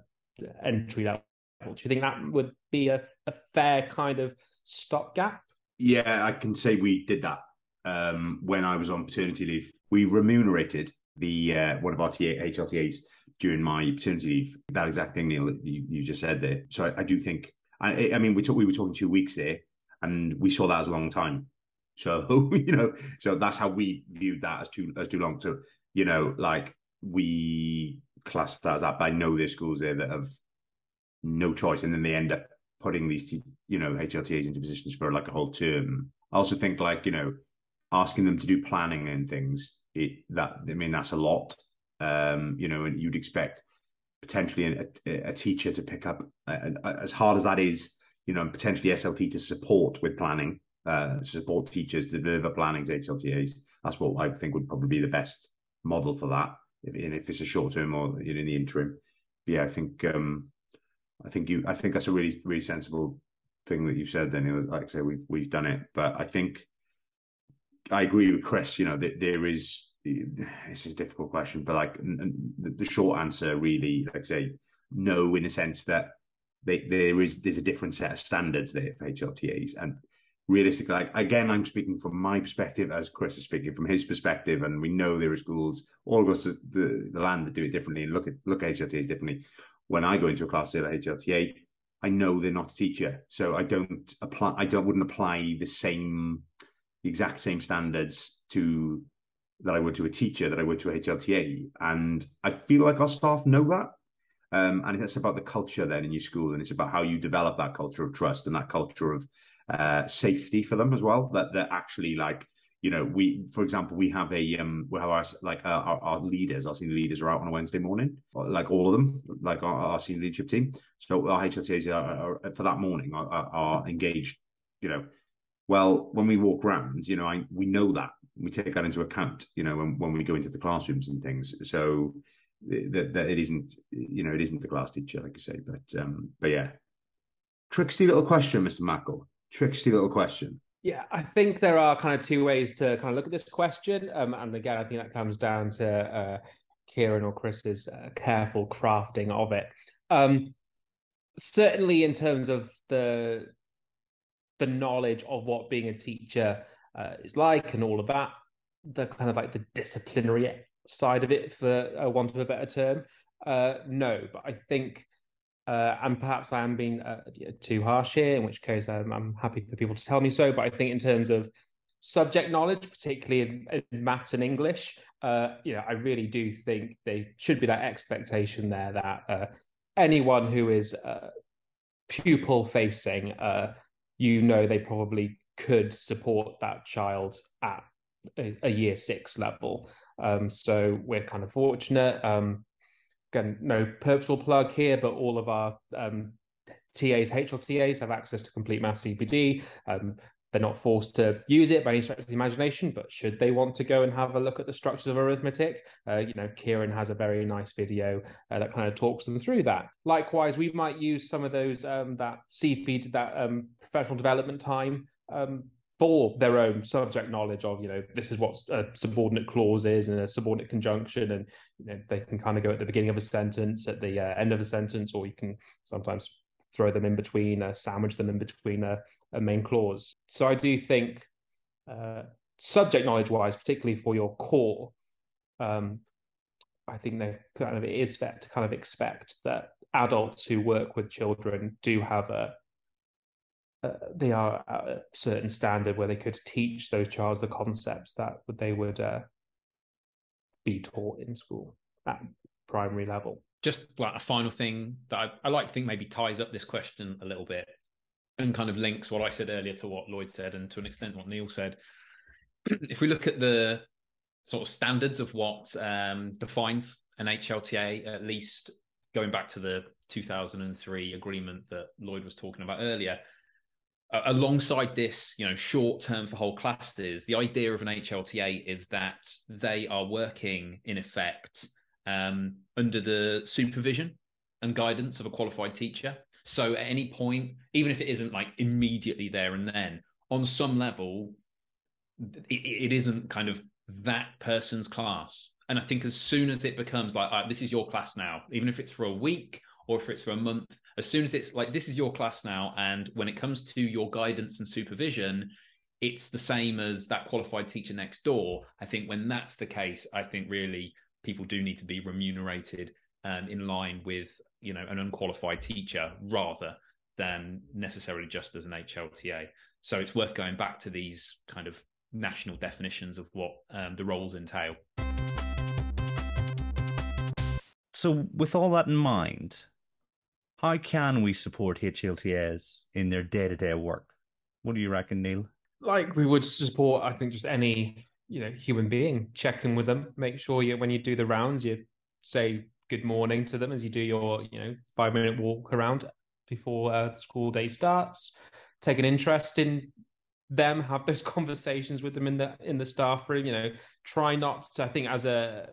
entry level. Do you think that would be a, a fair kind of stopgap? Yeah, I can say we did that um, when I was on paternity leave. We remunerated the uh, one of our TA, HLTAs during my paternity leave. That exact thing, Neil, you, you just said there. So I, I do think. I, I mean, we we were talking two weeks there, and we saw that as a long time. So *laughs* you know, so that's how we viewed that as too as too long. So you know, like we class that as that. But I know there's schools there that have no choice, and then they end up putting these, you know, HLTAs into positions for like a whole term. I also think like you know, asking them to do planning and things. It that I mean that's a lot. Um, you know, and you'd expect potentially a, a teacher to pick up as hard as that is. You know, and potentially SLT to support with planning, uh, support teachers to deliver planning to HLTAs. That's what I think would probably be the best model for that. If, if it's a short term or in the interim, but yeah, I think um, I think you I think that's a really really sensible thing that you've said. Then, like I say, we've we've done it, but I think I agree with Chris. You know, that there is this is a difficult question, but like the, short answer really, like I say, no, in a sense that they, there is there's a different set of standards there for HLTAs, and realistically, like again, I'm speaking from my perspective as Chris is speaking from his perspective, and we know there are schools all across the, the, the land that do it differently and look at look at HLTAs differently. When I go into a class at HLTA, I know they're not a teacher, so I don't apply. I don't wouldn't apply the same, the exact same standards to that I would to a teacher that I would to a HLTA, and I feel like our staff know that. Um, and it's about the culture then in your school, and it's about how you develop that culture of trust and that culture of uh, safety for them as well. That they're actually like you know we for example we have a um we have our like uh, our, our leaders our senior leaders are out on a wednesday morning like all of them like our, our senior leadership team. So our hltas are, are for that morning are, are, engaged you know. Well when we walk around you know I, we know that. We take that into account you know when, when we go into the classrooms and things. So that, that it isn't you know it isn't the class teacher like you say but um but yeah. Tricksy little question mr mackle. Tricksy little question. Yeah, I think there are kind of two ways to kind of look at this question. Um, and again, I think that comes down to uh, Kieran or Chris's uh, careful crafting of it. Um, certainly, in terms of the the knowledge of what being a teacher uh, is like and all of that, the kind of like the disciplinary side of it, for uh, want of a better term, uh, no. But I think uh, and perhaps I am being uh, too harsh here, in which case I'm, I'm, happy for people to tell me so. But I think in terms of subject knowledge, particularly in, in maths and English, uh, you know, I really do think there should be that expectation there that uh, anyone who is uh, pupil facing, uh, you know, they probably could support that child at a, a year six level. Um, so we're kind of fortunate. Um, again, no purposeful plug here, but all of our um, TAs, HLTAs have access to complete math CPD. Um, they're not forced to use it by any stretch of the imagination, but should they want to go and have a look at the structures of arithmetic, uh, you know, Kieran has a very nice video uh, that kind of talks them through that. Likewise, we might use some of those um, that CP that um, professional development time um, for their own subject knowledge of you know this is what a subordinate clause is and a subordinate conjunction and you know they can kind of go at the beginning of a sentence at the uh, end of a sentence or you can sometimes throw them in between uh, sandwich them in between a, a main clause. So i do think uh, subject knowledge wise particularly for your core um, i think that kind of it is fair to kind of expect that adults who work with children do have a uh, they are at a certain standard where they could teach those childs the concepts that they would uh, be taught in school at primary level. Just like a final thing that I, I like to think maybe ties up this question a little bit and kind of links what I said earlier to what Lloyd said and to an extent what Neil said. *clears throat* if we look at the sort of standards of what um, defines an HLTA, at least going back to the 2003 agreement that Lloyd was talking about earlier, alongside this, you know, short term for whole classes, the idea of an HLTA is that they are working in effect um, under the supervision and guidance of a qualified teacher. So at any point, even if it isn't like immediately there and then, on some level, it, it isn't kind of that person's class. And I think as soon as it becomes like, right, this is your class now, even if it's for a week or if it's for a month, as soon as it's like, this is your class now. And when it comes to your guidance and supervision, it's the same as that qualified teacher next door. I think when that's the case, I think really people do need to be remunerated um, in line with you know an unqualified teacher rather than necessarily just as an HLTA. So it's worth going back to these kind of national definitions of what um, the roles entail. So, with all that in mind, how can we support HLTAs in their day to day work? What do you reckon, Neil? Like we would support, I think, just any you know human being. Check in with them. Make sure you when you do the rounds, you say good morning to them as you do your you know five minute walk around before uh, the school day starts. Take an interest in them. Have those *laughs* conversations with them in the in the staff room. You know, try not to. I think as a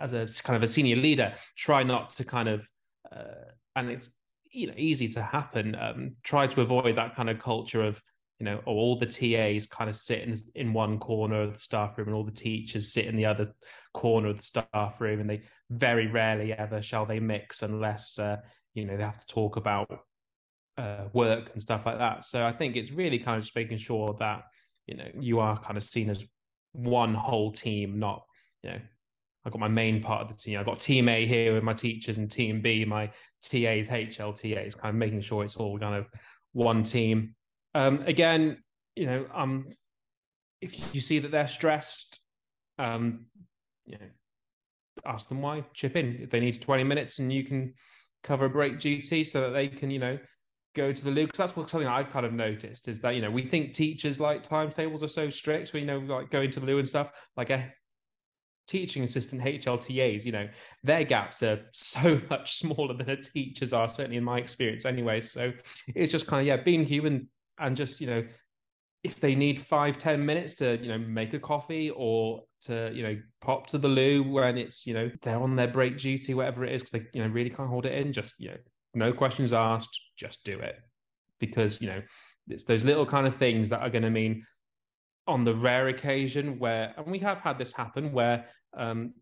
as a kind of a senior leader, try not to kind of uh, and it's you know easy to happen. Um, try to avoid that kind of culture of you know, all the TAs kind of sit in, in one corner of the staff room and all the teachers sit in the other corner of the staff room, and they very rarely ever shall they mix unless uh, you know they have to talk about uh, work and stuff like that. So I think it's really kind of just making sure that you know you are kind of seen as one whole team, not you know I've got my main part of the team. I've got team A here with my teachers and team B, my TAs, HLTAs, kind of making sure it's all kind of one team. Um, again, you know, um, if you see that they're stressed, um, you know, ask them why, chip in. If they need 20 minutes and you can cover a break duty so that they can, you know, go to the loo. Because that's what something I've kind of noticed is that, you know, we think teachers like timetables are so strict, we know, like going to the loo and stuff. Like a teaching assistant HLTAs, you know, their gaps are so *laughs* much smaller than a teacher's are, certainly in my experience anyway. So it's just kind of, yeah, being human and just, you know, if they need five ten minutes to, you know, make a coffee or to, you know, pop to the loo when it's, you know, they're on their break duty, whatever it is, because they, you know, really can't hold it in, just, you know, no questions asked, just do it. Because, you know, it's those little kind of things that are going to mean on the rare occasion where, and we have had this happen where um,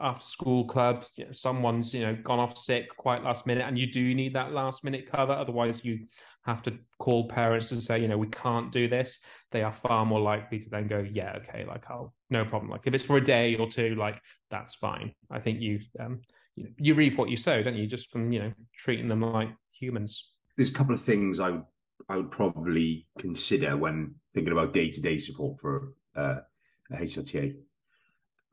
after school club, someone's you know gone off sick quite last minute, and you do need that last minute cover. Otherwise, you have to call parents and say, you know, we can't do this. They are far more likely to then go, yeah, okay, like I'll no problem. Like if it's for a day or two, like that's fine. I think you um, you, you reap what you sow, don't you? Just from you know treating them like humans. There's a couple of things I would I would probably consider when thinking about day to day support for uh, a HLTA.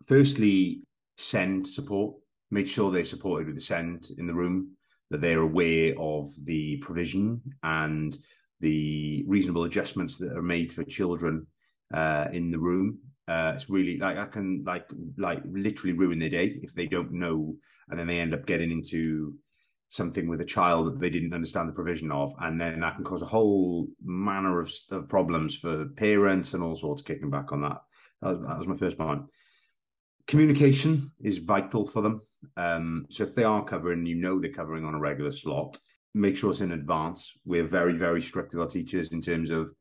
Firstly, SEND support. Make sure they're supported with the SEND in the room, that they're aware of the provision and the reasonable adjustments that are made for children uh, in the room. Uh, it's really like I can like like literally ruin their day if they don't know, and then they end up getting into something with a child that they didn't understand the provision of, and then that can cause a whole manner of, of problems for parents and all sorts. Kicking back on that, that was, that was my first point. Communication is vital for them. Um, so if they are covering, you know they're covering on a regular slot. Make sure it's in advance. We're very, very strict with our teachers in terms of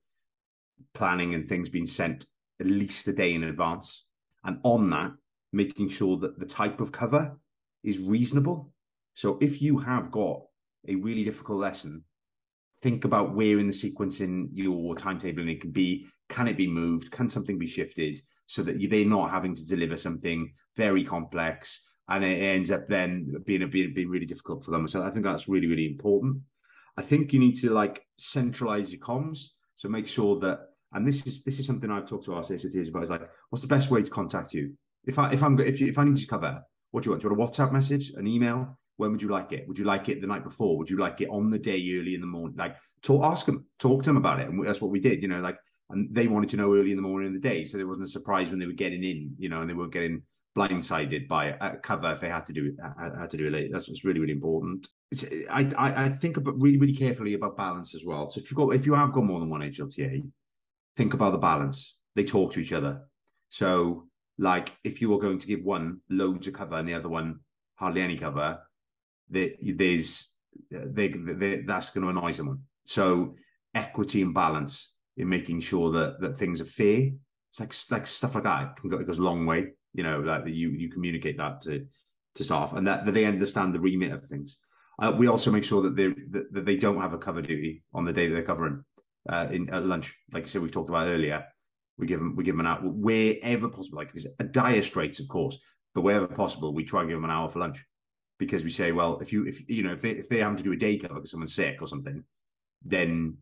planning and things being sent at least a day in advance. And on that, making sure that the type of cover is reasonable so if you have got a really difficult lesson, think about where in the sequence in your timetabling it can be. Can it be moved? Can something be shifted so that they're not having to deliver something very complex and it ends up then being, being, being really difficult for them. So I think that's really, really important. I think you need to like centralize your comms. So make sure that, and this is this is something I've talked to our CSTs about. Is like, what's the best way to contact you? If I if I'm if you, if I need to cover, what do you want? Do you want a WhatsApp message, an email? when would you like it? Would you like it the night before? Would you like it on the day early in the morning? Like talk, ask them, talk to them about it. And that's what we did, you know, like, and they wanted to know early in the morning and the day. So there wasn't a surprise when they were getting in, you know, and they weren't getting blindsided by a cover if they had to do it had to do it late. That's what's really really important. I, I I think about really really carefully about balance as well. So if you've got if you have got more than one HLTA, think about the balance. They talk to each other. So like if you were going to give one loads of cover and the other one hardly any cover, there's uh, they, they, that's going to annoy someone. So equity and balance in making sure that that things are fair. It's like like stuff like that can go, it goes a long way. You know, like that you you communicate that to to staff and that, that they understand the remit of things. Uh, we also make sure that they that, that, they don't have a cover duty on the day that they're covering uh, in at lunch. Like I said, we talked about earlier. We give them we give them an hour wherever possible. Like a dire straits, of course, but wherever possible, we try and give them an hour for lunch because we say, well, if you if you know if they if they have to do a day cover because someone's sick or something, then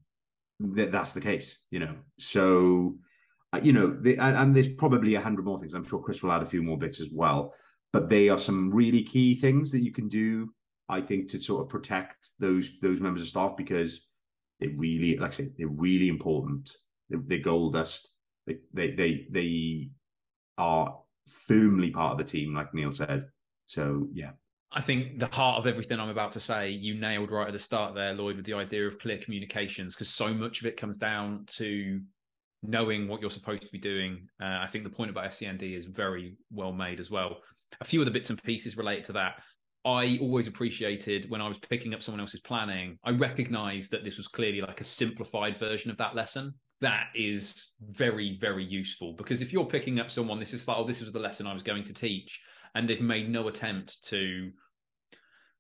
th- that's the case. You know, so uh, you know, and, and, there's probably a hundred more things. I'm sure Chris will add a few more bits as well, but they are some really key things that you can do. I think to sort of protect those those members of staff because they really, like I say, they're really important. They're, they're gold dust. They they they they are firmly part of the team, like Neil said. So yeah, I think the heart of everything I'm about to say, you nailed right at the start there, Lloyd, with the idea of clear communications, because so much of it comes down to knowing what you're supposed to be doing. Uh, I think the point about SEND is very well made as well. A few of the bits and pieces related to that. I always appreciated when I was picking up someone else's planning, I recognized that this was clearly like a simplified version of that lesson. That is very, very useful because if you're picking up someone, this is like, oh, this was the lesson I was going to teach and they've made no attempt to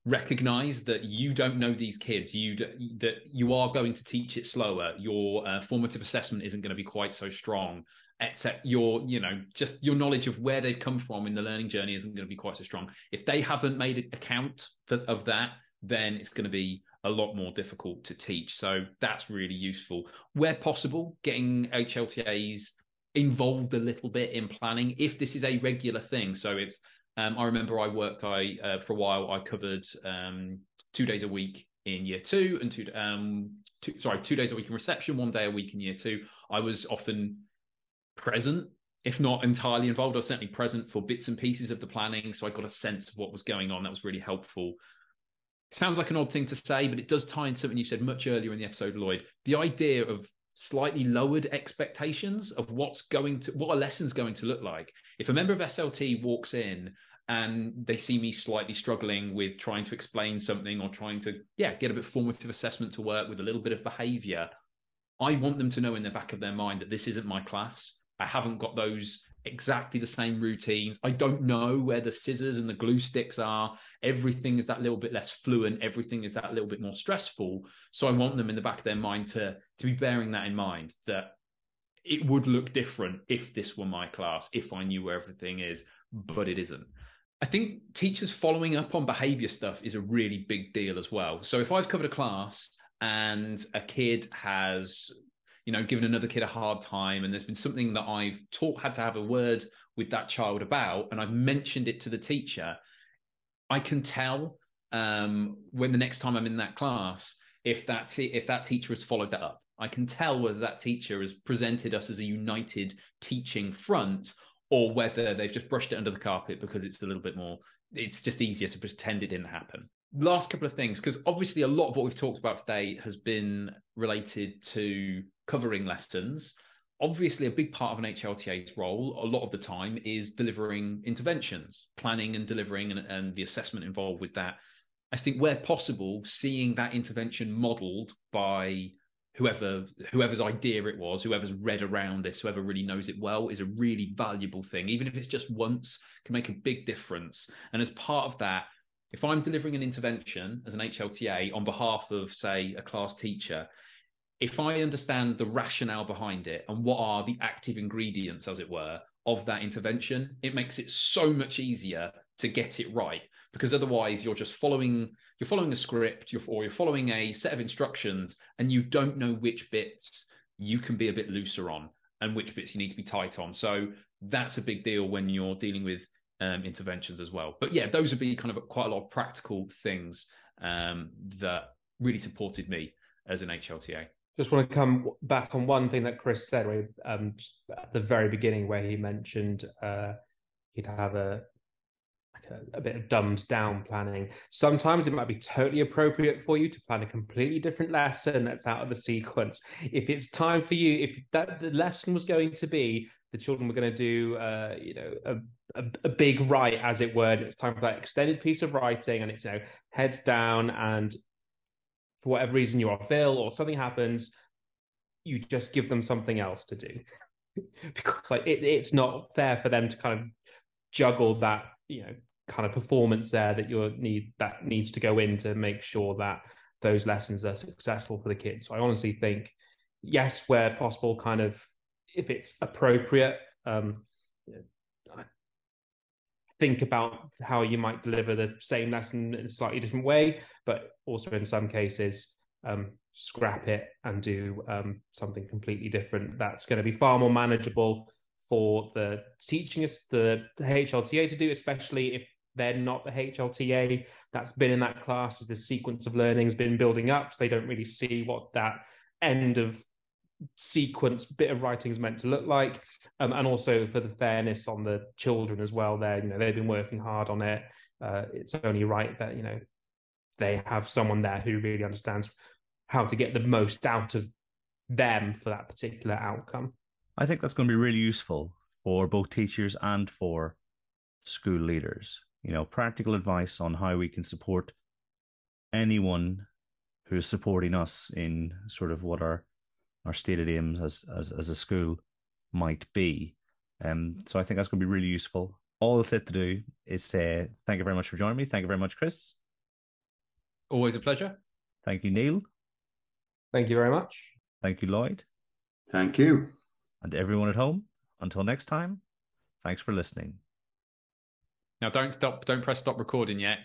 recognize that you don't know these kids. You that you are going to teach it slower. Your uh, formative assessment isn't going to be quite so strong except your you know just your knowledge of where they've come from in the learning journey isn't going to be quite so strong. If they haven't made account for, of that then it's going to be a lot more difficult to teach. So that's really useful. Where possible getting hltas involved a little bit in planning if this is a regular thing. So it's um, I remember I worked. I uh, for a while I covered um, two days a week in year two and two, um, two, sorry, two days a week in reception, one day a week in year two. I was often present, if not entirely involved. I was certainly present for bits and pieces of the planning, so I got a sense of what was going on. That was really helpful. Sounds like an odd thing to say, but it does tie in something you said much earlier in the episode, Lloyd. The idea of slightly lowered expectations of what's going to what a lesson's going to look like. If a member of SLT walks in and they see me slightly struggling with trying to explain something or trying to yeah get a bit formative assessment to work with a little bit of behavior, I want them to know in the back of their mind that this isn't my class. I haven't got those exactly the same routines. I don't know where the scissors and the glue sticks are. Everything is that little bit less fluent. Everything is that little bit more stressful. So I want them in the back of their mind to to be bearing that in mind that it would look different if this were my class, if I knew where everything is, but it isn't. I think teachers following up on behavior stuff is a really big deal as well. So if I've covered a class and a kid has you know, given another kid a hard time, and there's been something that I've taught had to have a word with that child about, and I've mentioned it to the teacher, I can tell um, when the next time I'm in that class if that if that teacher has followed that up. I can tell whether that teacher has presented us as a united teaching front or whether they've just brushed it under the carpet because it's a little bit more it's just easier to pretend it didn't happen. Last couple of things because obviously a lot of what we've talked about today has been related to covering lessons. Obviously a big part of an HLTA's role a lot of the time is delivering interventions planning and delivering and, and the assessment involved with that. I think where possible seeing that intervention modeled by whoever whoever's idea it was whoever's read around this whoever really knows it well is a really valuable thing even if it's just once can make a big difference and as part of that if I'm delivering an intervention as an HLTA on behalf of, say, a class teacher, if I understand the rationale behind it and what are the active ingredients, as it were, of that intervention, it makes it so much easier to get it right. Because otherwise, you're just following you're following a script, you're, or you're following a set of instructions, and you don't know which bits you can be a bit looser on and which bits you need to be tight on. So that's a big deal when you're dealing with um, interventions as well. But yeah, those would be kind of quite a lot of practical things um, that really supported me as an HLTA. Just want to come back on one thing that Chris said um, at the very beginning, where he mentioned uh, you'd have a a, bit of dumbed down planning. Sometimes it might be totally appropriate for you to plan a completely different lesson that's out of the sequence. If it's time for you, if that the lesson was going to be the children were going to do, uh, you know, a, a, a, big write, as it were, and it's time for that extended piece of writing, and it's you know heads down, and for whatever reason you are ill or something happens, you just give them something else to do. *laughs* because like it, it's not fair for them to kind of juggle that you know kind of performance there that you need that needs to go in to make sure that those lessons are successful for the kids. So I honestly think yes, where possible, kind of if it's appropriate, um, think about how you might deliver the same lesson in a slightly different way, but also in some cases, um, scrap it and do um, something completely different. That's going to be far more manageable for the teaching the, the HLTA to do, especially if they're not the HLTA that's been in that class as the sequence of learning has been building up. So they don't really see what that end of sequence bit of writing is meant to look like. Um, and also for the fairness on the children as well. There, you know, they've been working hard on it. Uh, it's only right that, you know, they have someone there who really understands how to get the most out of them for that particular outcome. I think that's going to be really useful for both teachers and for school leaders. You know, practical advice on how we can support anyone who is supporting us in sort of what our our stated aims as as, as a school might be. Um, so I think that's going to be really useful. All that's left to do is say thank you very much for joining me. Thank you very much, Chris. Always a pleasure. Thank you, Neil. Thank you very much. Thank you, Lloyd. Thank you. And everyone at home, until next time, thanks for listening. Now don't stop don't press stop recording yet.